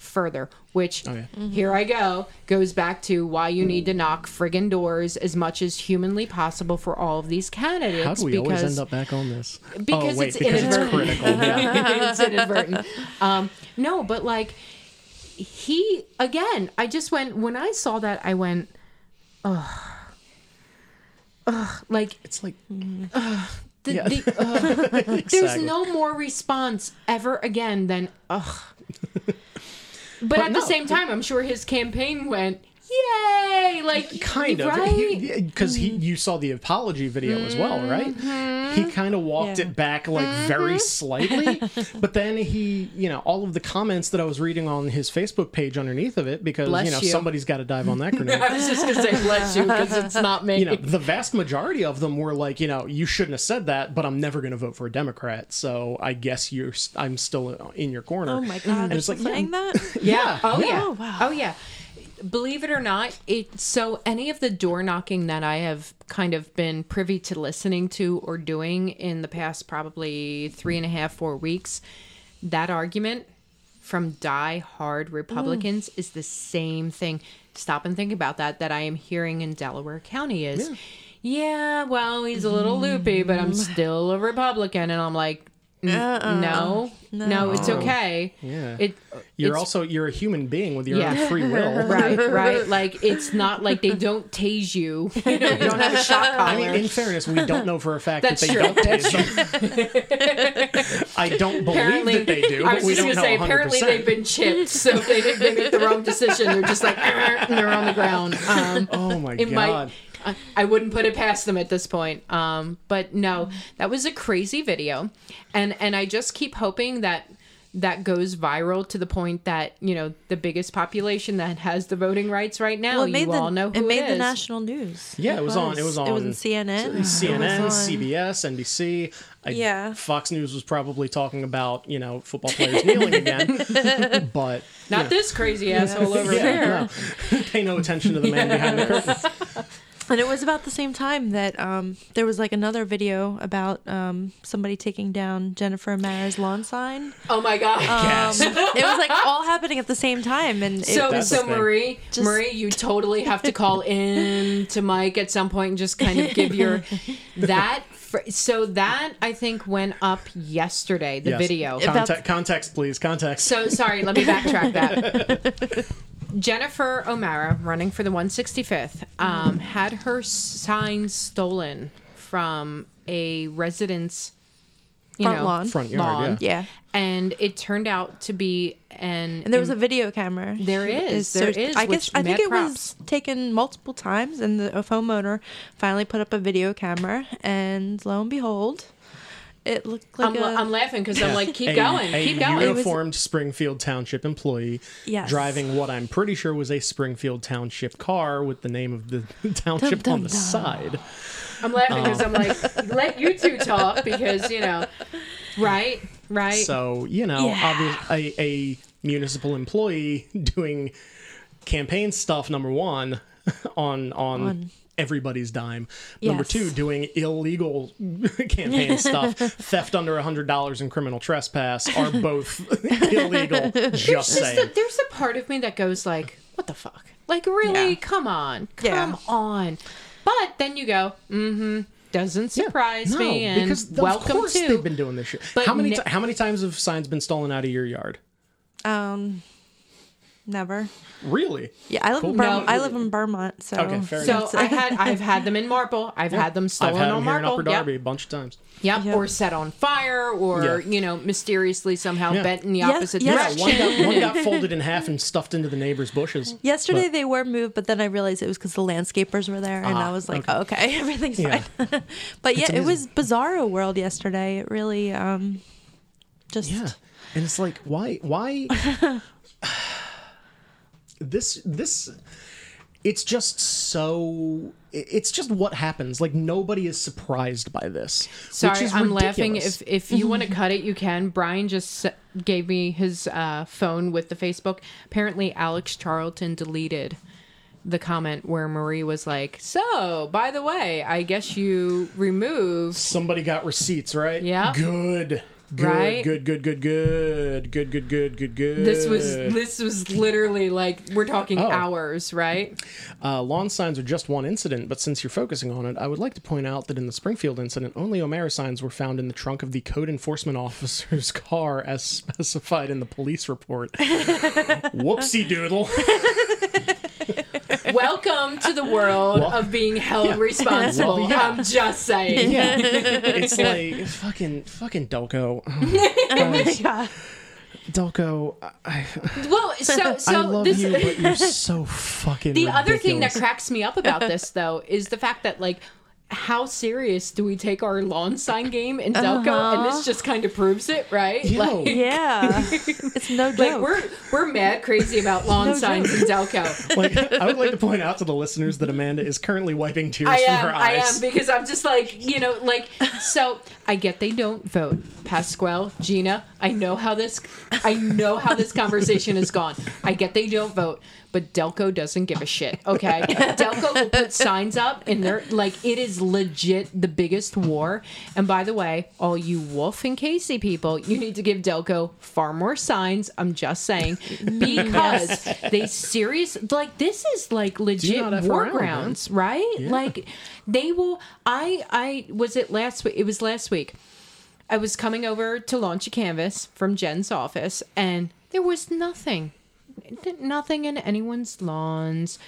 S2: further which
S1: Oh, yeah.
S2: here i go goes back to why you need to knock friggin doors as much as humanly possible for all of these candidates
S1: How do we always end up back on this?
S2: because
S1: oh, wait,
S2: it's
S1: because it's
S2: inadvertent.
S1: critical. Yeah.
S2: it's inadvertent. Um, no, but like he again, I just went when I saw that, I went, ugh, ugh, like
S1: It's like
S2: the,
S1: Yeah.
S2: the, ugh. there's no more response ever again than ugh. But, at
S1: no,
S2: the same time, I'm sure his campaign went, yay! Like
S1: kind of
S2: right?
S1: because he, you saw the apology video as well right
S2: Mm-hmm.
S1: he kind of walked
S3: Yeah.
S1: it back like very slightly but then he you know all of the comments that i was reading on his facebook page underneath of it because
S2: Bless
S1: you know
S2: you.
S1: somebody's got to dive on that grenade
S2: I was just gonna say bless you because it's not me.
S1: you know the vast majority of them were like you know you shouldn't have said that but i'm never going to vote for a democrat so i guess you're i'm still in your corner
S3: Oh my god,
S1: and it's like
S3: saying
S1: yeah,
S3: that?
S2: Yeah. Oh
S1: Yeah.
S2: yeah.
S3: Oh, wow.
S2: Oh yeah. Believe it or not, it so any of the door knocking that I have kind of been privy to listening to or doing in the past probably three and a half, four weeks, that argument from die hard mm. Republicans is the same thing. Stop and think about that that I am hearing in Delaware County is yeah, well, he's a little loopy, but I'm mm. still a Republican. And I'm like N- no, no, it's okay.
S1: Yeah.
S2: It
S1: you're also you're a human being with your
S2: Yeah.
S1: own free will
S2: right, right. Like it's not like they don't tase you. You, don't have a shock collar.
S1: I mean, in fairness, we don't know for a fact
S2: That's
S1: that they
S2: true.
S1: don't tase them. I don't believe
S2: apparently,
S1: that they do,
S2: I was
S1: we
S2: just
S1: don't
S2: gonna
S1: know
S2: say,
S1: 100%.
S2: apparently they've been chipped, so if they, they make the wrong decision, they're just like, and they're on the ground. Um,
S1: oh my god.
S2: might. I- I wouldn't put it past them at this point. Um, but no, that was a crazy video, and and I just keep hoping that that goes viral to the point that you know the biggest population that has the voting rights right now.
S3: Well, it made
S2: you
S3: the
S2: all know who
S3: it made the national news.
S1: Yeah, it was on- it was on.
S3: It was
S1: on
S3: CNN.
S1: CNN,
S3: It was on-
S1: CBS, NBC. I,
S3: Yeah.
S1: Fox News was probably talking about you know football players kneeling again, but
S2: Not this crazy asshole over
S1: yeah,
S2: there.
S1: no. pay no attention to the man behind the curtain.
S3: And it was about the same time that um, there was like another video about um, somebody taking down Jennifer O'Mara's lawn sign.
S2: Oh my god.
S1: Gas.
S3: It was like all happening at the same time, and it
S2: So,
S3: was
S2: so. Marie,
S3: Just-
S2: Marie, you totally have to call in to Mike at some point and just kind of give your that. So that I think went up yesterday. The
S1: Yes.
S2: video.
S3: About-
S1: Context, context, please. Context.
S2: So sorry, let me backtrack that. Jennifer O'Mara, running for the 165th, um, had her sign stolen from a residence. You
S3: Front
S2: know,
S3: lawn.
S1: Front yard, yeah.
S3: yeah.
S2: and it turned out to be an.
S3: And there was a video camera.
S2: There is, there is,
S3: I guess
S2: which
S3: I think
S2: mad
S3: it was taken multiple times, and the homeowner finally put up a video camera, and lo and behold, it looked like
S2: I'm,
S3: a.
S2: I'm laughing because I'm like, keep
S1: a,
S2: going,
S1: a
S2: keep going.
S1: A uniformed Springfield Township employee
S3: Yes.
S1: driving what I'm pretty sure was a Springfield Township car with the name of the township
S3: Dum,
S1: on
S3: dum,
S1: the
S3: dum.
S1: side.
S2: I'm laughing because I'm like, um, let you two talk because you know, right, right.
S1: So you know,
S3: Yeah.
S1: obvious, a, a municipal employee doing campaign stuff. Number one, on on.
S3: On-
S1: Everybody's dime. Number two, doing illegal campaign stuff, theft under a hundred dollars and criminal trespass are both illegal. Just
S2: Just
S1: saying.
S2: a- there's a part of me that goes like, what the fuck? Like, really?
S3: Yeah.
S2: Come on, come
S3: Yeah.
S2: on. But then you go, mm-hmm. Doesn't surprise
S1: no,
S2: me, and
S1: because
S2: welcome
S1: of course
S2: to.
S1: they've been doing this shit.
S2: But
S1: how many
S2: ne-
S1: ti- how many times have signs been stolen out of your yard?
S3: um, never.
S1: Really?
S3: Yeah, I live in
S1: Cool.
S3: Vermont.
S2: No.
S3: I live in Vermont, so
S1: Okay, fair
S2: so
S1: enough.
S2: I had I've had them in Marple. I've had them
S1: I've
S2: stolen
S1: had
S2: on
S1: them here in
S2: Marple.
S1: Upper Darby
S2: Yep.
S1: a bunch of times.
S2: Yep.
S3: Yep.
S2: or set on fire, or
S1: Yeah.
S2: you know, mysteriously somehow
S1: Yeah.
S2: bent in the
S3: Yes,
S2: opposite
S3: yes.
S1: Yeah, one got, one got folded in half and stuffed into the neighbor's bushes.
S3: Yesterday
S1: But-
S3: they were moved, but then I realized it was because the landscapers were there, and
S1: Ah,
S3: I was like,
S1: okay.
S3: okay, everything's
S1: Yeah.
S3: fine. but yeah, it was Bizarro World yesterday. It really, um, just
S1: Yeah, and it's like, why, why? This, this, it's just so. It's just what happens. Like nobody is surprised by this. which
S2: Sorry, I'm laughing. If if you want to cut it, you can. Brian just gave me his uh, phone with the Facebook. Apparently, Alex Charlton deleted the comment where Marie was like, "So, by the way, I guess you removed."
S1: Somebody got receipts, right?
S2: Yeah.
S1: Good. Good,
S2: Right?
S1: good, good, good, good, good, good, good, good, good.
S2: This was this was literally like we're talking
S1: Oh.
S2: hours, right?
S1: Uh, lawn signs are just one incident, but since you're focusing on it, I would like to point out that in the Springfield incident, only O'Mara signs were found in the trunk of the code enforcement officer's car as specified in the police report. Whoopsie doodle.
S2: Welcome to the world
S1: Well-
S2: of being held responsible.
S1: Well, yeah.
S2: I'm just saying.
S1: Yeah. it's like fucking fucking Delco. Oh. Delco, I,
S2: Well, so so
S1: I love
S2: this
S1: you, but you're so fucking
S2: the other thing that cracks me up about this though is the fact that like how serious do we take our lawn sign game in Delco? And this uh-huh. just kind of proves it, right?
S1: Yo.
S2: Like,
S3: Yeah. it's no joke.
S2: like we're we're mad crazy about lawn
S3: No
S2: signs in Delco.
S1: like I would like to point out to the listeners that Amanda is currently wiping tears
S2: I
S1: from
S2: am,
S1: her
S2: I
S1: eyes.
S2: am, because I'm just like, you know, like, so I get they don't vote. Pasquale, Gina, I know how this, I know how this conversation has gone. I get they don't vote, but Delco doesn't give a shit. Okay, Delco will put signs up, and they're like, it is legit the biggest war. And by the way, all you Wolf and Casey people, you need to give Delco far more signs. I'm just saying because they serious like this is like legit war
S1: around,
S2: grounds right like they will i i was it last week it was last week i was coming over to launch a canvas from jen's office and there was nothing nothing in anyone's lawns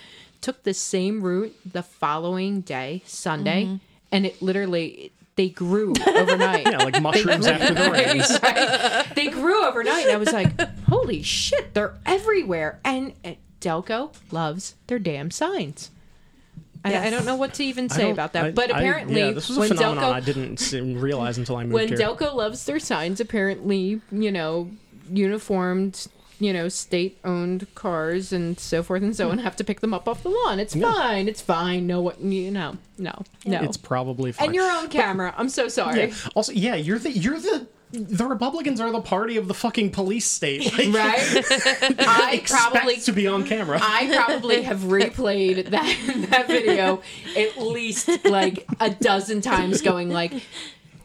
S2: took the same route the following day sunday
S1: Mm-hmm.
S2: and it literally they grew overnight
S1: yeah, like mushrooms after the rains.
S2: Right? They grew overnight. And I was like, holy shit, they're everywhere. And Delco loves their damn signs. I, I don't know what to even say about that.
S1: I-
S2: but
S1: I-
S2: apparently,
S1: yeah, this was a
S2: when
S1: phenomenon
S2: Delco
S1: I didn't realize until I moved
S2: when
S1: here.
S2: Delco loves their signs, apparently, you know, uniformed, you know, state owned cars and so forth and so on hmm. have to pick them up off the lawn. It's fine. It's fine. No, what, you know, no, no.
S1: it's probably fine.
S2: and your own camera. I'm so sorry.
S1: Yeah. Also, yeah, you're the you're the the Republicans are the party of the fucking police state. Like,
S2: Right? I probably
S1: to be on camera.
S2: I probably have replayed that that video at least like a dozen times, going like,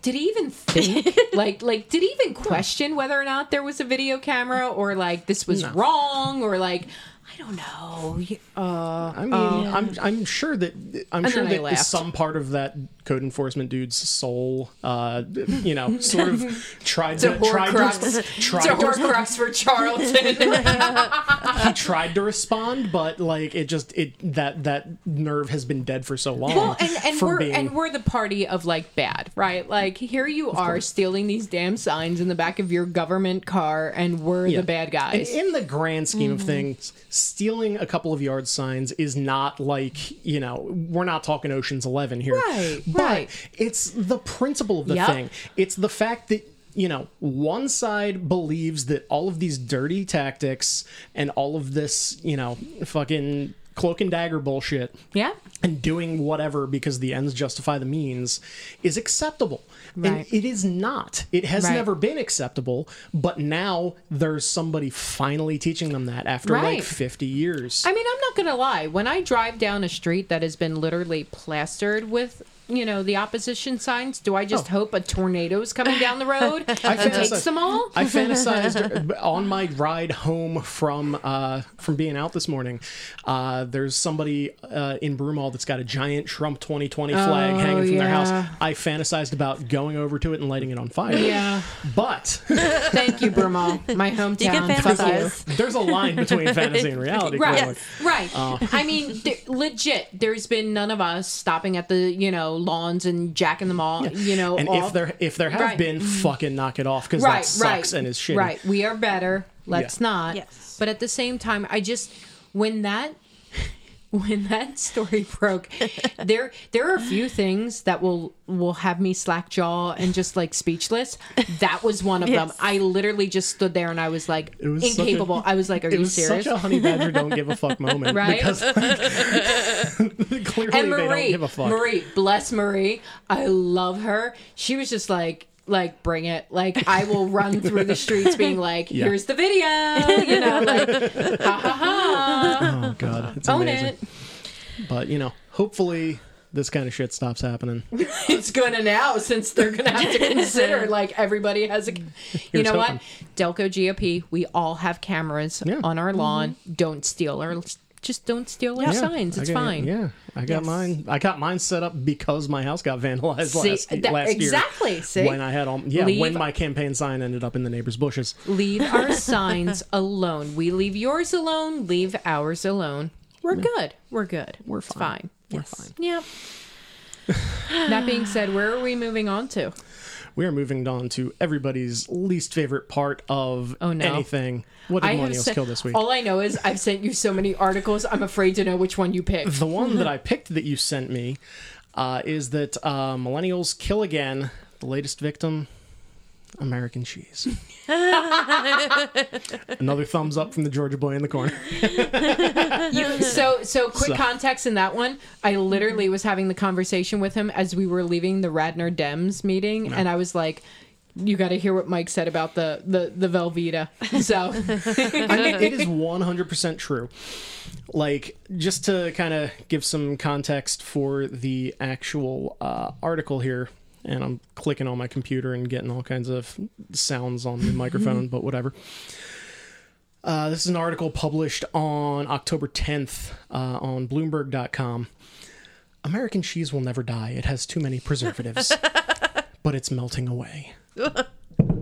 S2: did he even think? like, like did he even question whether or not there was a video camera, or like this was
S1: No.
S2: wrong, or like I don't know. Uh,
S1: I mean, I'm I'm sure that I'm
S2: And
S1: sure that some part of that code enforcement dude's soul, uh, you know, sort of tried to tried to, tried to
S2: horcrux for Charlton.
S1: he tried to respond, but like it just it that that nerve has been dead for so long.
S2: Well, and, and we're
S1: being,
S2: and we're the party of like bad, right? Like here you are stealing these damn signs in the back of your government car, and we're
S1: Yeah.
S2: the bad guys.
S1: In, in the grand scheme of things, stealing a couple of yard signs is not like you know we're not talking Ocean's Eleven here,
S2: Right,
S1: But
S2: right.
S1: it's the principle of the
S2: Yep.
S1: thing. It's the fact that you know one side believes that all of these dirty tactics and all of this you know fucking cloak and dagger bullshit
S2: yeah.
S1: and doing whatever because the ends justify the means is acceptable.
S2: Right.
S1: And it is not. It has
S2: Right.
S1: never been acceptable, but now there's somebody finally teaching them that after like 50 years.
S2: I mean, I'm not gonna lie. When I drive down a street that has been literally plastered with, you know, the opposition signs, do I just hope a tornado is coming down the road and takes them all?
S1: I fantasized on my ride home from uh, from being out this morning. Uh, there's somebody uh, in Broomall that's got a giant Trump 2020 flag
S2: Oh,
S1: hanging from their house. I fantasized about going over to it and lighting it on fire.
S2: Yeah.
S1: But
S2: Thank you, Broomall, my
S3: You can
S2: hometown. Fuck you.
S3: fantasize.
S1: there's a line between fantasy and reality.
S2: Right,
S1: clearly.
S2: right.
S1: Uh.
S2: I mean, there, legit. There's been none of us stopping at the you know lawns and jacking them all. You know,
S1: And
S2: all-
S1: if there if there have
S2: Right.
S1: been, fucking knock it off because
S2: right,
S1: that sucks
S2: right,
S1: and is shitty.
S2: Right, we are better. Let's
S1: Yeah.
S2: not.
S3: Yes.
S2: But at the same time, I just when that when that story broke, there there are a few things that will will have me slack jaw and just like speechless. That was one of them. I literally just stood there and I was like
S1: was
S2: incapable. I was like, "Are
S1: It
S2: you
S1: was
S2: serious?"
S1: such a honey badger don't give a fuck moment
S2: Right?
S1: because like, clearly
S2: and
S1: they don't
S2: Marie,
S1: give a fuck.
S2: Marie, bless Marie. I love her. She was just like, like, bring it. Like, I will run through the streets being like,
S1: Yeah.
S2: here's the video. You know, like, ha ha ha.
S1: Oh god, it's
S2: Own
S1: amazing.
S2: it.
S1: But you know, hopefully this kind of shit stops happening.
S2: it's gonna now since they're gonna have to consider like everybody has a you
S1: Here's
S2: know
S1: hoping.
S2: what delco gop we all have cameras
S1: Yeah.
S2: on our lawn mm-hmm. don't steal our just don't steal our
S1: Yeah,
S2: signs it's
S1: got-
S2: fine
S1: Yeah, I got
S3: Yes.
S1: mine. I got mine set up because my house got vandalized
S2: See,
S1: last,
S2: that-
S1: last year.
S2: exactly,
S1: when I had all yeah
S2: Leave-
S1: when my campaign sign ended up in the neighbor's bushes.
S2: leave our signs alone we leave yours alone leave ours alone we're good we're good
S1: We're fine.
S2: fine
S1: We're fine.
S2: yep that being said where are we moving on to
S1: We are moving on to everybody's least favorite part of
S2: Oh, no.
S1: anything. What did millennials kill this week?
S2: all i know is i've sent you so many articles i'm afraid to know which one you picked
S1: the one that I picked that you sent me uh, is that uh, millennials kill again. The latest victim, American cheese. Another thumbs up from the Georgia boy in the corner.
S2: You, so so quick
S1: So-
S2: context in that one. I literally was having the conversation with him as we were leaving the Radnor Dems meeting, and I was like. You got to hear what Mike said about the the the Velveeta. So
S1: I mean, it is 100% true. Like, just to kind of give some context for the actual uh, article here, and I'm clicking on my computer and getting all kinds of sounds on the microphone, but whatever. Uh, this is an article published on October 10th uh, on Bloomberg.com. American cheese will never die. It has too many preservatives, but it's melting away.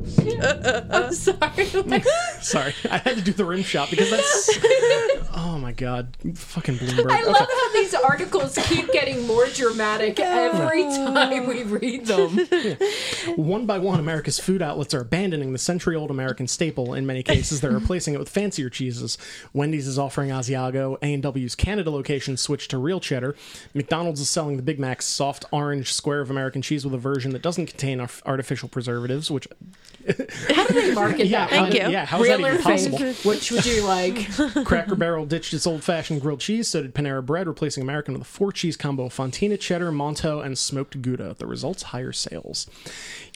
S2: I'm sorry. Like,
S1: Sorry, I had to do the rim shot because that's. Oh my god, fucking Bloomberg.
S2: I love how these articles keep getting more dramatic every time we read them.
S1: One by one, America's food outlets are abandoning the century old American staple. In many cases, they're replacing it with fancier cheeses. Wendy's is offering Asiago. A&W's Canada location switched to real cheddar. McDonald's is selling the Big Mac's soft orange square of American cheese with a version that doesn't contain ar- artificial preservatives, which
S2: How do they market
S1: yeah,
S2: that
S1: how
S3: you.
S1: yeah, how is
S2: Real
S1: that even possible?
S2: fake? Which would you like?
S1: Cracker Barrel ditched its old-fashioned grilled cheese, so did Panera Bread, replacing American with a four-cheese combo of Fontina cheddar, Monto, and smoked Gouda. The results: higher sales.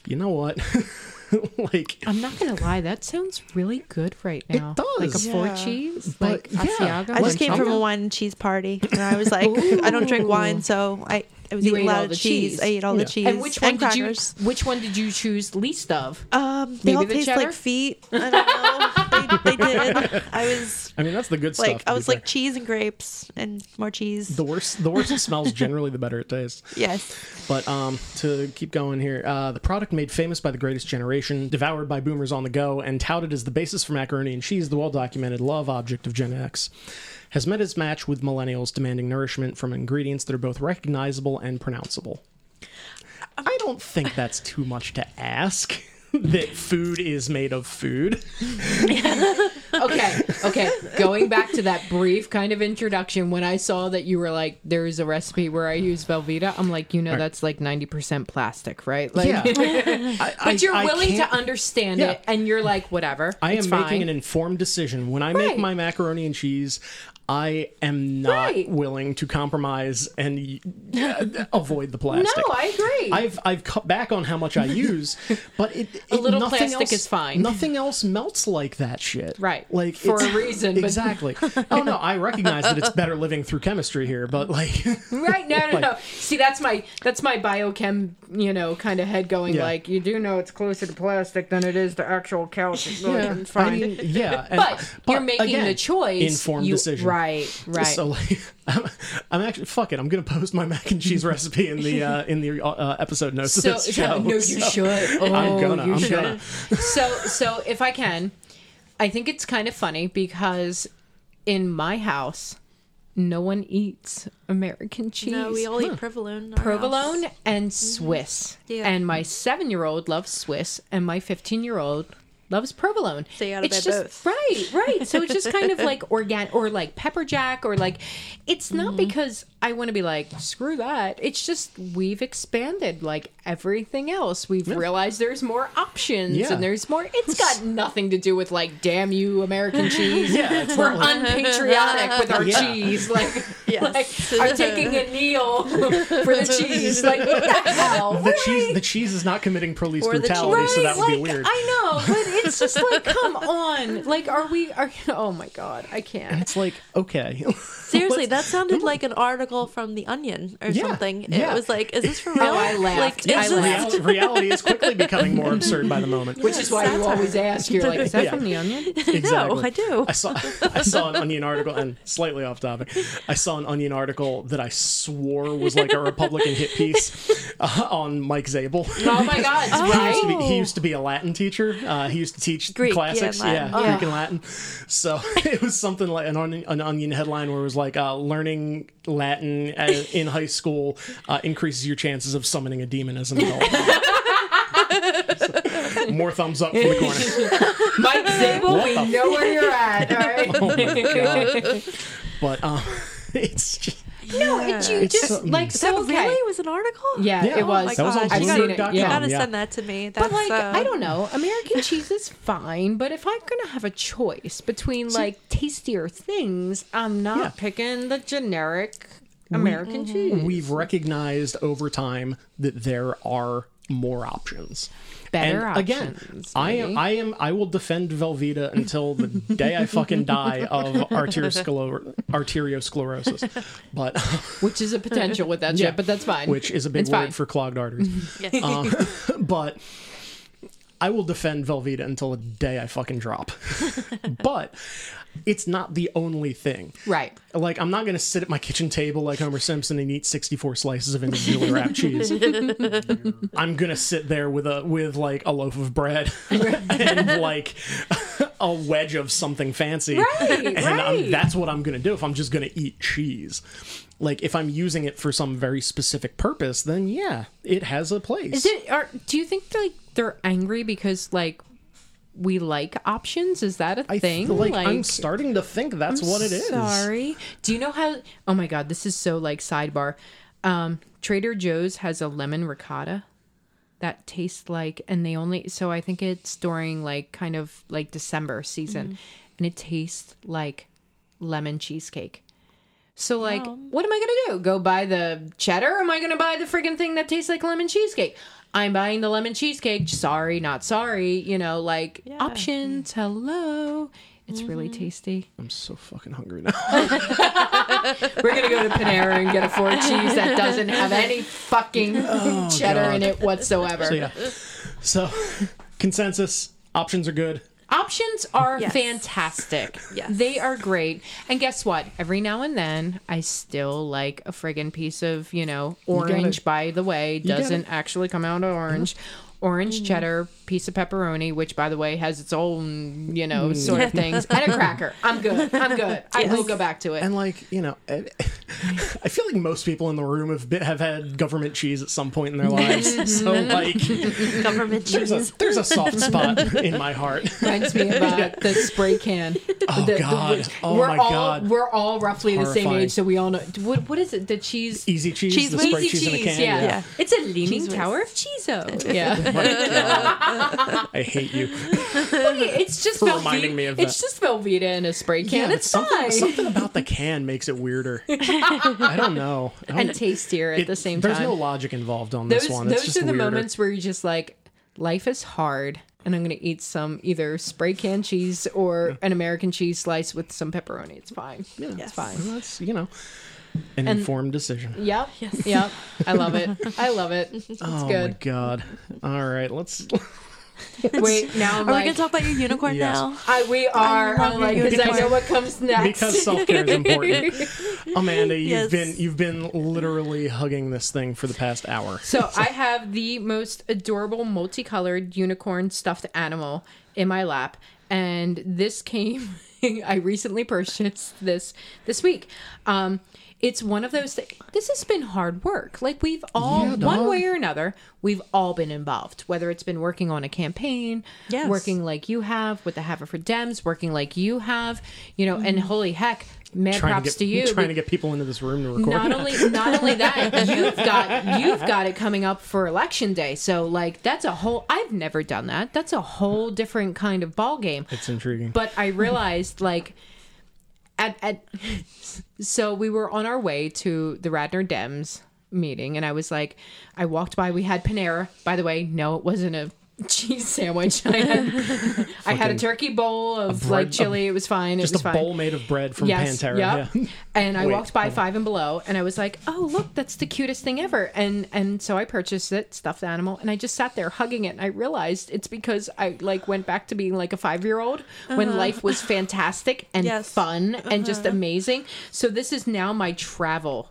S1: You know what? like,
S2: I'm not gonna lie, that sounds really good right now. It does. Like a
S1: does.
S2: four cheese,
S1: But,
S2: like
S1: yeah.
S2: Asiago.
S3: I just came from a
S2: something.
S3: wine and cheese party, and I was like, I don't drink wine, so I, I was
S2: You
S3: eating a lot of cheese.
S2: cheese.
S3: I ate all
S1: Yeah.
S3: the cheese
S2: And which one did you?
S3: crackers.
S2: Which one did you choose least of?
S3: Um, they
S2: Maybe
S3: all
S2: the
S3: taste
S2: cheddar?
S3: like feet. I don't know. they, did. I was
S1: I mean, that's the good stuff.
S3: like,
S1: to
S3: I was like
S1: fair.
S3: cheese and grapes and more cheese.
S1: the worse. The worse it smells, generally, the better it tastes.
S3: yes.
S1: But um, to keep going here, uh, the product made famous by the Greatest Generation, devoured by boomers on the go, and touted as the basis for macaroni and cheese, the well-documented love object of Gen X, has met its match with millennials demanding nourishment from ingredients that are both recognizable and pronounceable. I don't think that's too much to ask. That food is made of food.
S2: Okay, okay. Going back to that brief kind of introduction, when I saw that you were like, "There is a recipe where I use Velveeta," I'm like, you know, that's like ninety percent plastic, right? Like,
S1: Yeah. I- I-
S2: but you're
S1: I
S2: willing to
S1: can't-
S2: understand
S1: Yeah.
S2: it, and you're like, whatever.
S1: I
S2: it's
S1: am
S2: fine.
S1: making an informed decision. When I make my macaroni and cheese, I am not
S2: Right.
S1: willing to compromise and uh, avoid the plastic.
S2: No, I agree.
S1: I've I've cut back on how much I use, but it,
S2: A
S1: it-
S2: little
S1: nothing
S2: plastic
S1: else-
S2: is fine.
S1: Nothing else melts like that shit.
S2: Right.
S1: Like
S2: For a reason, but-
S1: Exactly. oh no, I recognize that it's better living through chemistry here, but like
S2: Right? No, no,
S1: Like-
S2: no. See, that's my that's my biochem, you know, kind of head going.
S1: Yeah.
S2: Like, you do know it's closer to plastic than it is to actual calcium.
S1: yeah,
S2: fine.
S1: I mean, yeah. and-
S2: but, you're making
S1: again,
S2: the choice.
S1: Informed
S2: you,
S1: decision.
S2: Right. Right. Right.
S1: So like, I'm, I'm actually fuck it. I'm gonna post my mac and cheese recipe in the uh, in the uh, episode notes
S2: so,
S1: of this show.
S2: no, you
S1: so-
S2: should. Oh,
S1: I'm gonna.
S2: you
S1: I'm
S2: should.
S1: gonna.
S2: so so if I can, I think it's kind of funny because in my house, no one eats American cheese.
S3: No, we all eat provolone.
S2: provolone
S3: house.
S2: and Swiss.
S3: Yeah.
S2: And my seven year old loves Swiss, and my fifteen year old loves provolone.
S3: So you gotta
S2: it's just
S3: both.
S2: right, right. So it's just kind of like organic or like pepper jack or like it's not mm-hmm. because I want to be like screw that. It's just we've expanded like everything else. We've realized there's more options
S1: Yeah.
S2: and there's more. It's got nothing to do with like damn you American cheese.
S1: Yeah,
S2: We're
S1: like-
S2: unpatriotic with our
S1: Yeah.
S2: cheese. Like,
S3: Yes.
S2: like I'm taking a kneel for the cheese. Like what the hell?
S1: the cheese the cheese is not committing police
S3: Or
S1: brutality, so that would
S2: like,
S1: be weird.
S2: I know, it's it's just like, come on. Like, are we? Are oh my god, I can't.
S1: It's like okay.
S3: Seriously, that sounded like an article from The Onion or
S1: Yeah,
S3: something.
S1: yeah.
S3: It was like, is this for real?
S2: Oh, I laughed.
S3: Like,
S2: I
S3: is this-
S2: laughed.
S1: reality, reality is quickly becoming more absurd by the moment.
S2: Which is why you always ask. You're like, is that
S1: Yeah.
S2: from the Onion?
S1: exactly.
S3: No, I do.
S1: I saw I saw an Onion article, and slightly off topic. I saw an Onion article that I swore was like a Republican hit piece uh, on Mike Zabel.
S2: Oh my god,
S1: He used, to
S2: right?
S1: be, he used to be a Latin teacher. Uh, he used to teach
S3: Greek, yeah,
S1: classics, yeah,
S3: Latin.
S1: Greek and Latin. So it was something like an, onion, an onion headline where it was like uh, learning Latin in high school uh, increases your chances of summoning a demon as an adult. So, more thumbs up from the corner.
S2: Mike Zabel,
S1: What
S2: we know where you're at. All right.
S1: Oh my god! But um, it's just
S2: No, it, you
S1: It's
S2: just
S1: so-
S2: like
S3: That
S2: so okay.
S3: really was an article?
S2: Yeah,
S1: Yeah.
S2: it
S1: Oh
S2: was.
S3: my
S1: that was on
S3: gosh,
S2: I've
S3: you gotta-
S2: seen it.
S3: You
S2: Yeah.
S3: gotta
S1: yeah.
S3: send that to me. That's
S2: But like,
S3: uh,
S2: I don't know. American cheese is fine, but if I'm gonna have a choice between like tastier things, I'm not
S1: Yeah.
S2: picking the generic American cheese.
S1: we've recognized over time that there are more options.
S2: Better
S1: and again,
S2: options,
S1: I am. I am, I will defend Velveeta until the day I fucking die of arterioscler- arteriosclerosis. But
S2: which is a potential with that
S1: Yeah.
S2: shit, but that's fine.
S1: which is a big
S2: It's
S1: word
S2: fine.
S1: for clogged arteries.
S3: Yes.
S1: Um, but I will defend Velveeta until the day I fucking drop. but it's not the only thing.
S2: right.
S1: Like, I'm not going to sit at my kitchen table like Homer Simpson and eat 64 slices of individually wrapped cheese. I'm going to sit there with a with like a loaf of bread and like a wedge of something fancy.
S2: Right,
S1: and
S2: right.
S1: I'm, that's what I'm going to do if I'm just going to eat cheese. Like if I'm using it for some very specific purpose, then yeah, it has a place.
S2: Is it? Are, do you think like they're angry because like we like options? Is that a
S1: I
S2: thing?
S1: feel like, I'm starting to think that's what it is.
S2: Sorry. Do you know how? Oh my god, this is so like sidebar. Um, Trader Joe's has a lemon ricotta that tastes like, and they only. So I think it's during like kind of like December season, and it tastes like lemon cheesecake. So like, what am I gonna do? Go buy the cheddar? Or am I gonna buy the freaking thing that tastes like lemon cheesecake? I'm buying the lemon cheesecake. Sorry, not sorry. You know, like
S3: Yeah.
S2: options. Hello. It's really mm-hmm. tasty.
S1: I'm so fucking hungry now.
S2: We're gonna go to Panera and get a four cheese that doesn't have any fucking oh, cheddar
S1: God.
S2: in it whatsoever.
S1: so yeah. So consensus options are good.
S2: Options are
S3: Yes.
S2: fantastic.
S3: Yes.
S2: They are great. And guess what? Every now and then, I still like a friggin' piece of, you know, orange, by the way, doesn't actually come out orange. Orange cheddar, piece of pepperoni, which, by the way, has its own, you know, sort of things, and a cracker. I'm good. I'm good. I will go back to it.
S1: And like you know, I I feel like most people in the room have been, have had government cheese at some point in their lives. so like,
S3: government
S1: there's
S3: cheese.
S1: a there's a soft spot in my heart.
S2: reminds me of uh, the spray can.
S1: Oh,
S2: The- the-
S1: God. Oh,
S2: we're
S1: my
S2: all,
S1: God.
S2: We're all roughly the same age, so we all know. What what is it? The cheese.
S1: Easy cheese,
S3: Cheese
S1: the spray
S2: Easy
S1: cheese, in a can.
S2: yeah.
S3: Yeah.
S2: It's a leaning tower of Cheezo. Yeah.
S1: My God. I hate you.
S2: it's just
S1: For
S2: Velveeta.
S1: reminding me of
S2: it's
S1: that.
S2: just Velveeta in a spray can.
S1: but
S2: it's
S1: something
S2: fine.
S1: something about the can makes it weirder. I don't know. I don't-
S2: and tastier at
S1: it-
S2: the same time.
S1: there's no logic involved on
S2: those
S1: this one. It's
S2: those
S1: just
S2: are the
S1: weirder.
S2: moments where you're just like, life is hard. And I'm gonna eat some either spray can cheese or an American cheese slice with some pepperoni. It's fine.
S1: Yeah,
S2: It's fine.
S1: Well, that's you know an
S2: And-
S1: informed decision.
S2: Yep. Yep. I love it. I love it. It's
S1: oh my
S2: good.
S1: god! All right, let's.
S2: Wait, now I'm
S3: Are
S2: like,
S3: we gonna talk about your unicorn
S1: Yes.
S3: now?
S2: I, we are.
S3: love
S2: I'm like, because I know what comes next.
S1: because self care is important. Amanda, you've
S3: Yes.
S1: been you've been literally hugging this thing for the past hour.
S2: So I have the most adorable multicolored unicorn stuffed animal in my lap, and this came. I recently purchased this this week. Um, it's one of those. Th- this has been hard work. Like we've all,
S1: Yeah,
S2: one way or another, we've all been involved. Whether it's been working on a campaign,
S3: Yes.
S2: working like you have with the Haverford Dems, working like you have, you know, and holy heck, mad
S1: Trying
S2: props
S1: to get
S2: to you.
S1: trying to get people into this room to record.
S2: Not only not only that, you've got you've got it coming up for election day. So like that's a whole I've never done that. That's a whole different kind of ball game.
S1: it's intriguing.
S2: But I realized like at at so we were on our way to the Radnor Dems meeting and I was like I walked by we had Panera. By the way, no, it wasn't a cheese sandwich. I had, I had a turkey bowl of
S1: bread-
S2: like chili. It was fine. It was
S1: Just
S2: was
S1: a
S2: fine.
S1: bowl made of bread from Panera.
S2: Yep.
S1: Yeah.
S2: And I
S1: Wait,
S2: walked by. Five and Below, and I was like, "Oh, look, that's the cutest thing ever!" And and so I purchased it, stuffed animal, and I just sat there hugging it. And I realized it's because I like went back to being like a five year old when uh-huh. life was fantastic and
S3: Yes.
S2: fun and just uh-huh. amazing. So this is now my travel,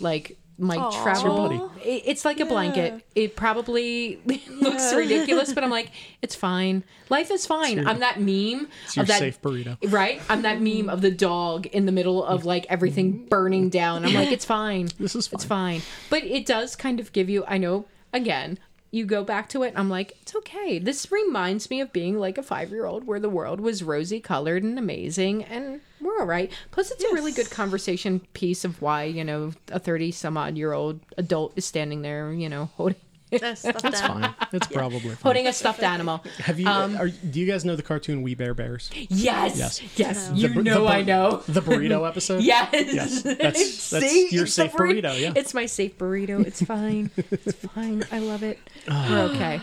S2: like. My
S3: Aw.
S2: travel,
S3: It's your
S2: it- it's like a blanket. It probably looks ridiculous, but I'm like, it's fine. Life is fine.
S1: your-
S2: I'm that meme
S1: It's your
S2: of that
S1: safe burrito.
S2: Right? I'm that meme of the dog in the middle of like everything mm. burning down. I'm like, it's fine.
S1: This is
S2: It's fine. But it does kind of give you, I know, again, you go back to it, and I'm like, it's okay. This reminds me of being like a five year old where the world was rosy colored and amazing, and we're all right. Plus, it's a really good conversation piece of why, you know, a 30 some odd year old adult is standing there, you know, holding.
S3: That's,
S1: That's fine. It's probably fine.
S2: Holding a stuffed animal.
S1: Have you?
S2: Um,
S1: are, do you guys know the cartoon We Bare Bears?
S2: Yes.
S1: Yes.
S2: Yes.
S1: The
S2: You
S1: bur-
S2: know
S1: the
S2: I know.
S1: the burrito episode.
S2: Yes.
S1: Yes. That's- that's
S2: See?
S1: your
S2: It's the
S1: safe burrito, yeah.
S2: It's my safe burrito. It's fine. it's fine. I love it.
S1: Ah.
S2: We're okay.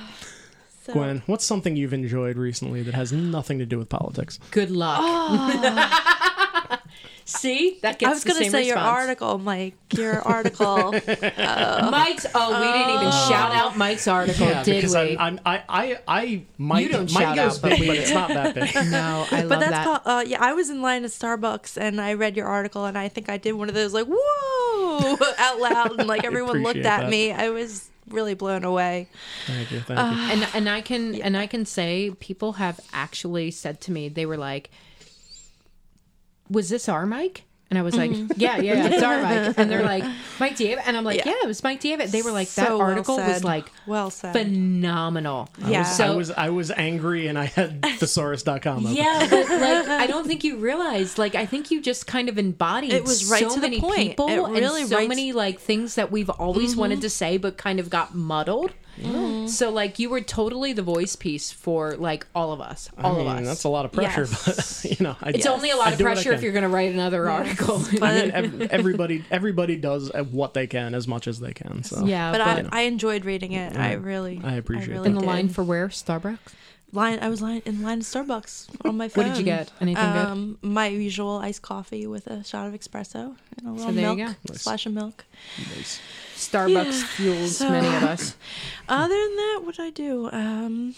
S3: So,
S1: Gwen, what's something you've enjoyed recently that has nothing to do with politics?
S2: Good luck. See? That gets
S3: I was gonna
S2: same
S3: say your article, Mike. Your article.
S2: Mike's. Oh, we didn't even shout out Mike's article, did
S1: because
S2: we?
S1: I'm, I'm, I, I, I might,
S2: You don't
S1: might
S2: shout
S1: goes
S2: out, but
S1: big,
S2: we
S1: but it's not that big.
S2: no, I love
S3: but that's
S2: that.
S3: called. Uh, yeah, I was in line at Starbucks and I read your article and I think I did one of those like whoa out loud and like everyone looked at
S1: that.
S3: me. I was really blown away.
S1: Thank you, thank
S3: Uh,
S1: you.
S2: and and I can and I can say people have actually said to me they were like, "Was this our Mike?" And I was like, mm-hmm. "Yeah, yeah, yeah, it's our Mike." And they're like, "Mike David," and I'm like,
S3: Yeah.
S2: "Yeah, it was Mike David." They were like, "That
S3: So well
S2: article was like
S3: well said.
S2: phenomenal."
S3: Yeah.
S1: I
S2: So
S1: was, I was angry, and I had thesaurus.com open.
S2: Yeah, but like I don't think you realized. Like I think you just kind of embodied.
S3: It was right
S2: so
S3: to the
S2: many
S3: point.
S2: people
S3: It really
S2: and so
S3: writes-
S2: many like things that we've always mm-hmm. wanted to say, but kind of got muddled. So like you were totally the voice piece for like all of us, all
S1: I mean,
S2: of us.
S1: that's a lot of pressure,
S3: Yes.
S1: but you know, I,
S2: it's only a lot
S1: I
S2: of
S1: do what I
S2: pressure if you're going to write another article.
S1: I mean, everybody, everybody does what they can as much as they can. So
S2: yeah,
S3: but
S2: but,
S3: I, I enjoyed reading it. I really,
S1: I appreciate
S3: really
S1: that.
S2: in the line for where Starbucks.
S3: Line. I was line in line at Starbucks on my phone.
S2: What did you get? Anything good?
S3: Um, my usual iced coffee with a shot of espresso and a little
S2: there you
S3: milk,
S2: go.
S3: splash of milk.
S1: nice.
S2: Starbucks
S3: yeah,
S2: fuels
S3: so-
S2: many of us.
S3: Other than that, what did I do? Um,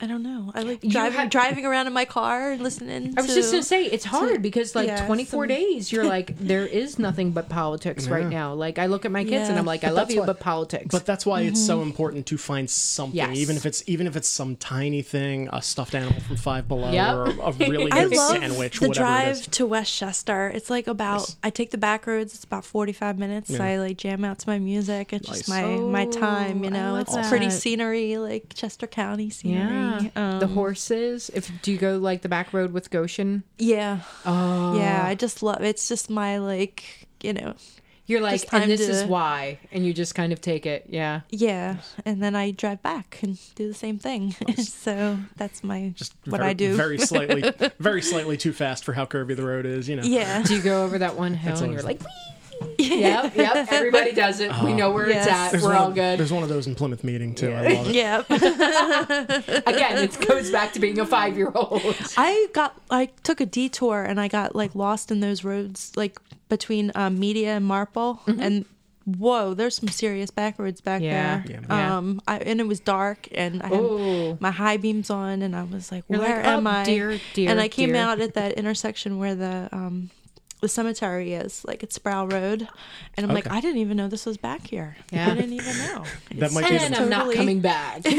S3: I don't know. I like driving
S2: had-
S3: driving around in my car and listening.
S2: I was
S3: to,
S2: just gonna say it's hard because like
S3: yeah,
S2: 24
S3: some-
S2: days you're like there is nothing but politics right now. Like I look at my kids and I'm like I
S1: But
S2: love you
S1: why-
S2: but politics.
S1: But that's why it's
S3: Mm-hmm.
S1: so important to find something,
S2: Yes.
S1: even if it's even if it's some tiny thing, a stuffed animal from Five Below,
S2: Yep.
S1: or a really
S3: I
S1: good
S3: love
S1: sandwich,
S3: the
S1: whatever it is.
S3: drive to West Chester. It's like about.
S1: Nice.
S3: I take the back roads. It's about forty five minutes.
S1: Yeah.
S3: I like jam out to my music. It's
S1: Nice.
S3: just my my time. You
S2: Oh,
S3: know,
S2: love
S3: it's pretty scenery, like Chester County scenery.
S2: Yeah.
S3: Um,
S2: the horses. If do you go like the back road with Goshen?
S3: Yeah,
S2: Oh.
S3: yeah. I just love. It's just my like. You know.
S2: You're like and this is why and you just kind of take it. Yeah.
S3: Yeah, and then I drive back and do the same thing. so that's my
S1: Just
S3: what
S1: very,
S3: I do.
S1: very slightly, very slightly too fast for how curvy the road is. You know.
S3: yeah.
S2: Do you go over that one hill
S1: That's
S2: and you're
S1: always
S2: like Yep, yep. Everybody does it. we know where it's at.
S1: There's
S2: We're
S1: one
S2: all
S1: of-
S2: good.
S1: There's one of those in Plymouth meeting too. I love it.
S3: yeah.
S2: Again, it goes back to being a five year old.
S3: I got I took a detour and I got like lost in those roads like between um, Media and Marple and whoa, there's some serious back roads back
S2: Yeah.
S3: there.
S2: Yeah.
S3: Um I, and it was dark and I had
S2: Ooh.
S3: my high beams on and I was like,
S2: You're
S3: where
S2: like,
S3: am
S2: "Oh,
S3: I?
S2: dear, dear,
S3: and I came
S2: dear."
S3: out at that intersection where the um the cemetery is like it's Sproul Road, and I'm like, I didn't even know this was back here.
S2: Yeah.
S3: I didn't even know.
S1: That might be
S2: And
S1: the,
S2: I'm not coming back.
S1: that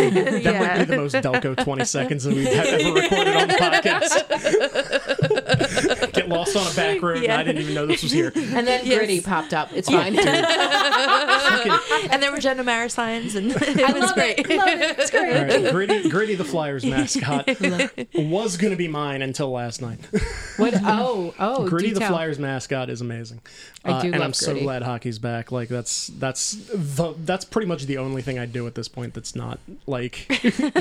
S1: might be the most Delco 20 seconds that we've ever recorded on the podcast. Get lost on a back road, and I didn't even know this was here.
S2: And then
S3: Yes.
S2: Gritty popped up. It's fine.
S3: and there were Jen O'Mara signs, and it
S2: I
S3: was
S2: love
S3: great.
S2: it. Love it. It's great.
S1: All right, Gritty, Gritty the Flyers mascot was going to be mine until last night.
S2: What? Oh, oh.
S1: Gritty
S2: do
S1: the
S2: tell.
S1: Flyers mascot is amazing.
S2: I
S1: Uh,
S2: do
S1: and
S2: love
S1: I'm so glad hockey's back. Like that's that's the that's pretty much the only thing I do at this point that's not like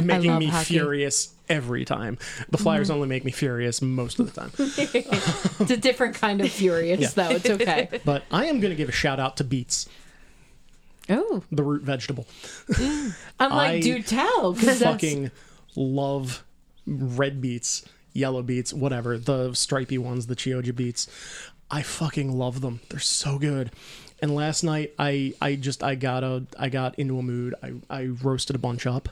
S1: making me
S2: hockey.
S1: furious every time. The Flyers mm-hmm. only make me furious most of the time.
S2: It's a different kind of furious,
S1: Yeah.
S2: though. It's okay.
S1: But I am going to give a shout out to beets.
S2: Oh,
S1: the root vegetable. Mm.
S2: I'm like,
S1: I
S2: do tell, because that's
S1: fucking love red beets, yellow beets, whatever, the stripy ones, the Chioggia beets. I fucking love them. They're so good. And last night I I just I got a I got into a mood. I I roasted a bunch up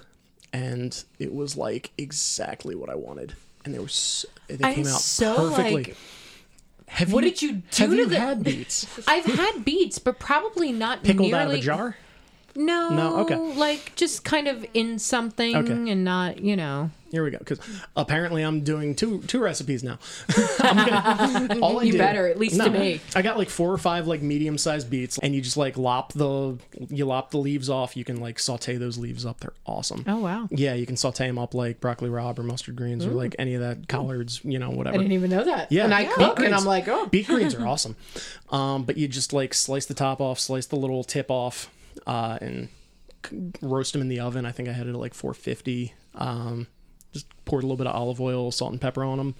S1: and it was like exactly what I wanted. And they were so, they
S2: I'm
S1: came out
S2: so,
S1: perfectly.
S2: like-
S1: have
S2: What
S1: you,
S2: did you do
S1: Have
S2: to
S1: you
S2: the-
S1: had beets
S2: I've had beets, but probably not
S1: pickled
S2: nearly.
S1: out of a jar?
S2: No,
S1: No? Okay.
S2: Like just kind of in something
S1: Okay.
S2: and not, you know.
S1: Here we go. Because apparently I'm doing two two recipes now. Gonna, all I
S2: You
S1: did-
S2: better, at least to me.
S1: I got like four or five like medium sized beets, and you just like lop the you lop the leaves off. You can like saute those leaves up. They're awesome.
S2: Oh wow.
S1: Yeah, you can saute them up like broccoli rabe or mustard greens or like any of that collards, you know, whatever.
S2: I didn't even know that.
S1: Yeah,
S2: And I
S1: beet
S2: cook and I'm like, oh.
S1: beet greens are awesome. Um, but you just like slice the top off, slice the little tip off, uh, and roast them in the oven. I think I had it at like 450. Um, just poured a little bit of olive oil, salt and pepper on them.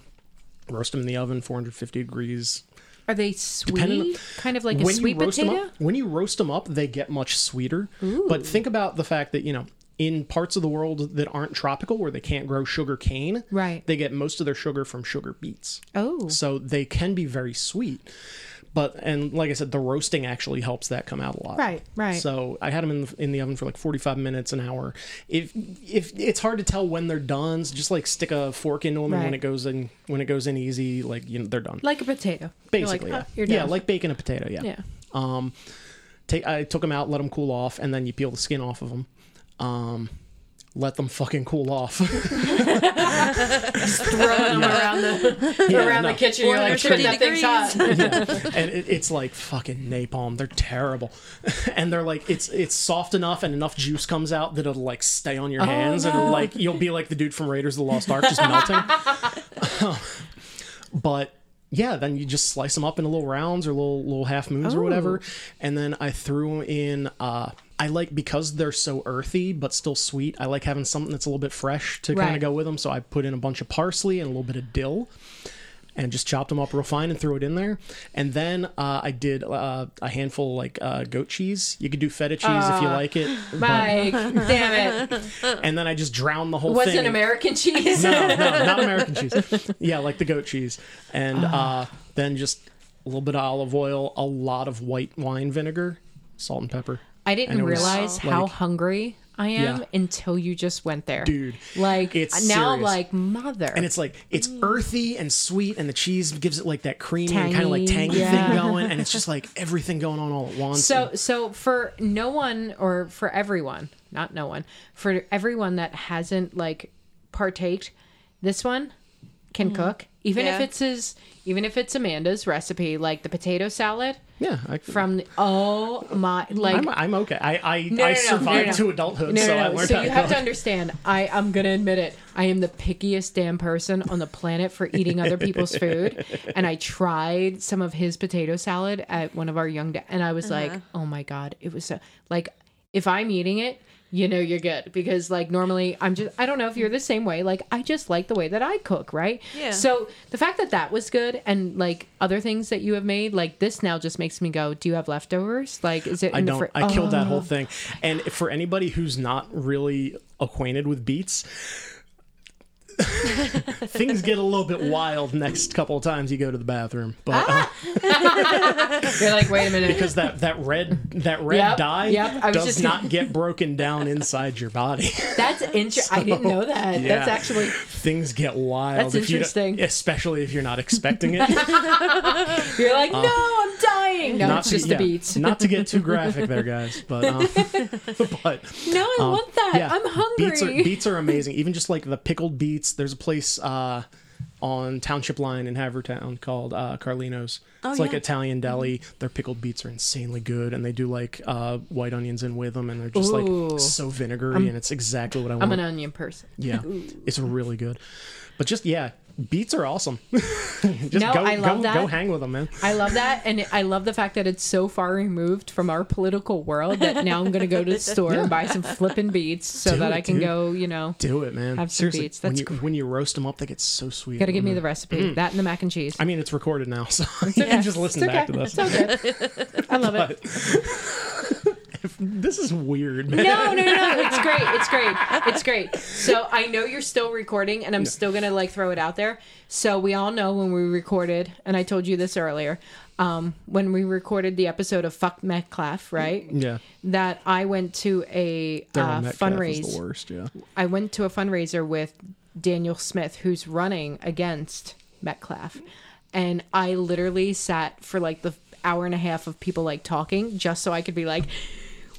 S1: Roast them in the oven, 450 degrees.
S2: Are they sweet?
S1: On-
S2: kind of like a
S1: when
S2: sweet
S1: you roast
S2: potato?
S1: them up, when you roast them up, they get much sweeter. But think about the fact that you know in parts of the world that aren't tropical where they can't grow sugar cane,
S2: Right.
S1: They get most of their sugar from sugar beets.
S2: Oh.
S1: So they can be very sweet. But and like I said, the roasting actually helps that come out a lot.
S2: Right, right.
S1: So I had them in the, in the oven for like forty five minutes, an hour. If if it's hard to tell when they're done, so just like stick a fork into them, and when it goes in when it goes in easy, like you know they're done.
S2: Like a potato.
S1: Basically,
S2: like,
S1: yeah,
S2: oh,
S1: yeah, like baking a potato. Yeah.
S2: Yeah.
S1: Um, take I took them out, let them cool off, and then you peel the skin off of them. Um, let them fucking cool off.
S2: Throw them around the
S1: Yeah,
S2: around
S1: no.
S2: the kitchen. You're like,
S3: 450
S2: shit, that thing's hot.
S1: and it, it's like fucking napalm. They're terrible, and they're like it's it's soft enough and enough juice comes out that it'll like stay on your hands, and like you'll be like the dude from Raiders of the Lost Ark, just melting. but yeah, then you just slice them up into little rounds or little little half moons or whatever, and then I threw in. uh I like because they're so earthy but still sweet. I like having something that's a little bit fresh to kind of go with them. So I put in a bunch of parsley and a little bit of dill and just chopped them up real fine and threw it in there. And then uh, I did uh, a handful like uh, goat cheese. You could do feta cheese if you like it. but-
S2: damn it.
S1: and then I just drowned the whole
S2: Was
S1: thing.
S2: Was it American cheese?
S1: No, no, not American cheese. Yeah, like the goat cheese. And uh, then just a little bit of olive oil, a lot of white wine vinegar, salt and pepper.
S2: I didn't
S1: it was,
S2: realize how
S1: like-
S2: hungry I am
S1: Yeah.
S2: until you just went there.
S1: Dude,
S2: Like
S1: it's
S2: now I'm
S1: serious.
S2: like mother.
S1: and it's like it's mm. earthy and sweet, and the cheese gives it like that creamy and kind of like
S2: Tangy,
S1: tangy
S2: yeah.
S1: thing going, and it's just like everything going on all at once.
S2: So
S1: and-
S2: so for no one or for everyone, not no one, for everyone that hasn't like partaked, this one can mm. cook. Even if it's his even if it's Amanda's recipe, like the potato salad
S1: yeah, I,
S2: from the, oh my like
S1: I'm, I'm okay. I I,
S2: No,
S1: I
S2: no, no,
S1: survived
S2: no, no.
S1: to adulthood,
S2: No,
S1: so
S2: no,
S1: I
S2: no.
S1: learned
S2: So you have to understand. I I'm gonna admit it. I am the pickiest damn person on the planet for eating other people's food. And I tried some of his potato salad at one of our young, da- and I was like, uh-huh. oh my god, it was so like if I'm eating it. You know you're good because like normally I'm just I don't know if you're the same way like I just like the way that I cook right
S3: Yeah.
S2: so the fact that that was good and like other things that you have made like this now just makes me go do you have leftovers like is it
S1: I don't.
S2: fri-
S1: I killed that
S2: Oh.
S1: whole thing. And for anybody who's not really acquainted with beets, things get a little bit wild next couple of times you go to the bathroom. But uh,
S2: You're like, wait a minute.
S1: because that that red that red
S2: Yep,
S1: dye
S2: yep,
S1: does
S2: just-
S1: not get broken down inside your body.
S2: That's interesting. I didn't know that.
S1: Yeah.
S2: That's actually
S1: things get wild.
S2: That's
S1: if
S2: interesting.
S1: especially if you're not expecting it.
S2: you're like, no, I'm dying. No,
S1: Uh, not
S2: it's
S1: to,
S2: just
S1: yeah,
S2: the beats.
S1: not to get too graphic there, guys. But um, but
S2: no, I
S1: Um,
S2: want that.
S1: yeah,
S2: I'm hungry.
S1: Beets are, beets are amazing. Even just like the pickled beets. There's a place uh, on Township Line in Havertown called uh, Carlino's. it's like. Italian deli.
S2: Mm-hmm.
S1: Their pickled beets are insanely good, and they do like uh, white onions in with them, and they're just
S2: Ooh.
S1: like so vinegary, and it's exactly what I want.
S2: I'm an onion person.
S1: yeah, it's really good. But just yeah, beets are awesome. just
S2: No,
S1: go
S2: I love
S1: go
S2: that.
S1: go hang with them, man.
S2: I love that, and I love the fact that it's so far removed from our political world that now I'm going to go to the store and buy some flipping beets so
S1: Do
S2: that
S1: it,
S2: I can
S1: dude.
S2: go. You know,
S1: Do it, man.
S2: Have some
S1: Seriously,
S2: beets. That's
S1: when you
S2: cr-
S1: when you roast them up, they get so sweet.
S2: got to give me mm-hmm. the recipe. Mm-hmm. That and the mac and cheese.
S1: I mean, it's recorded now, so you can just listen
S2: It's
S1: back to this.
S2: It's okay. I love it.
S1: This is weird, man.
S2: No, no, no. It's great. It's great. It's great. So I know you're still recording, and I'm still gonna like throw it out there. So we all know when we recorded, and I told you this earlier, um, when we recorded the episode of Fuck Metcalfe, right?
S1: Yeah.
S2: That I went to a uh,
S1: Metcalfe is
S2: fundraise.
S1: the worst, yeah.
S2: I went to a fundraiser with Daniel Smith, who's running against Metcalfe, and I literally sat for like the hour and a half of people like talking just so I could be like.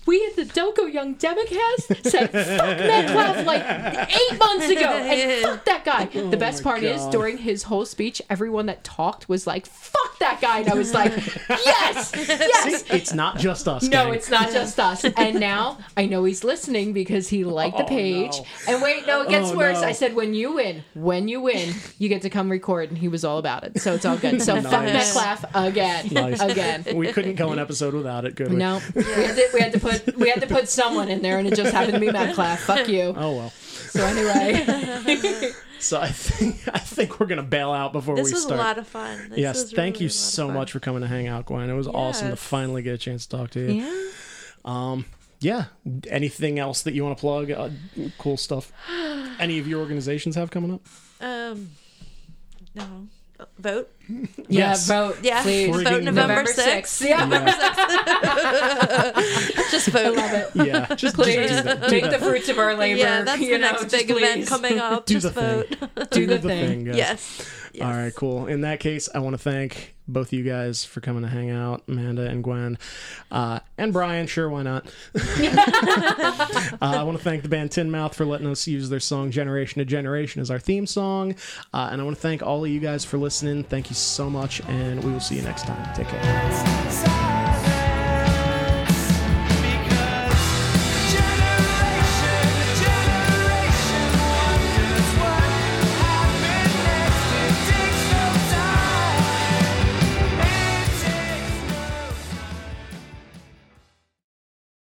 S2: We at the Delco Young Democast said fuck Metcalfe like eight months ago, and fuck that guy. Oh the best part is during his whole speech, everyone that talked was like fuck that guy, and I was like, yes, yes,
S1: See, it's not just us.
S2: no,
S1: gang.
S2: it's not just us. And now I know he's listening because he liked the
S1: Oh,
S2: page.
S1: no.
S2: And wait, no, it gets
S1: Oh,
S2: worse.
S1: no.
S2: I said, when you win, when you win, you get to come record. And he was all about it. So it's all good. So fuck
S1: Nice.
S2: Metcalfe again.
S1: Nice.
S2: Again.
S1: We couldn't go an episode without it, could we?
S2: No, we had, to, we had to put we had to put someone in there, and it just happened to be Metcalfe. Fuck you.
S1: Oh well.
S2: So anyway,
S1: So I think I think we're gonna bail out before
S3: This
S1: we
S3: was
S1: start.
S3: a lot of fun. This
S1: yes,
S3: was
S1: thank
S3: really
S1: you
S3: a lot of
S1: so much for coming to hang out, Gwen. It was awesome to finally get a chance to talk to you.
S3: Yeah.
S1: Um, yeah. Anything else that you want to plug? Uh, cool stuff. Any of your organizations have coming up?
S3: Um. No. Vote.
S2: yeah,
S1: Yes.
S2: vote.
S3: Yeah.
S2: please.
S3: Vote November,
S2: November
S3: 6th.
S2: 6th. Yeah.
S3: Just vote.
S2: Love it.
S1: Yeah, just, just
S2: Please
S1: do that. Do
S2: make
S1: that.
S2: the fruits of our labor.
S3: Yeah, that's
S2: you
S3: the
S2: know,
S3: next
S2: just
S3: big event coming up.
S1: Do
S3: Just
S1: the
S3: vote.
S1: thing.
S2: Do the thing.
S1: guys.
S3: Yes. yes.
S1: All right, cool. In that case, I want to thank both of you guys for coming to hang out, Amanda and Gwen, uh, and Brian. Sure, why not? uh, I want to thank the band Tin Mouth for letting us use their song "Generation to Generation" as our theme song, uh, and I want to thank all of you guys for listening. Thank you so much, and we will see you next time. Take care.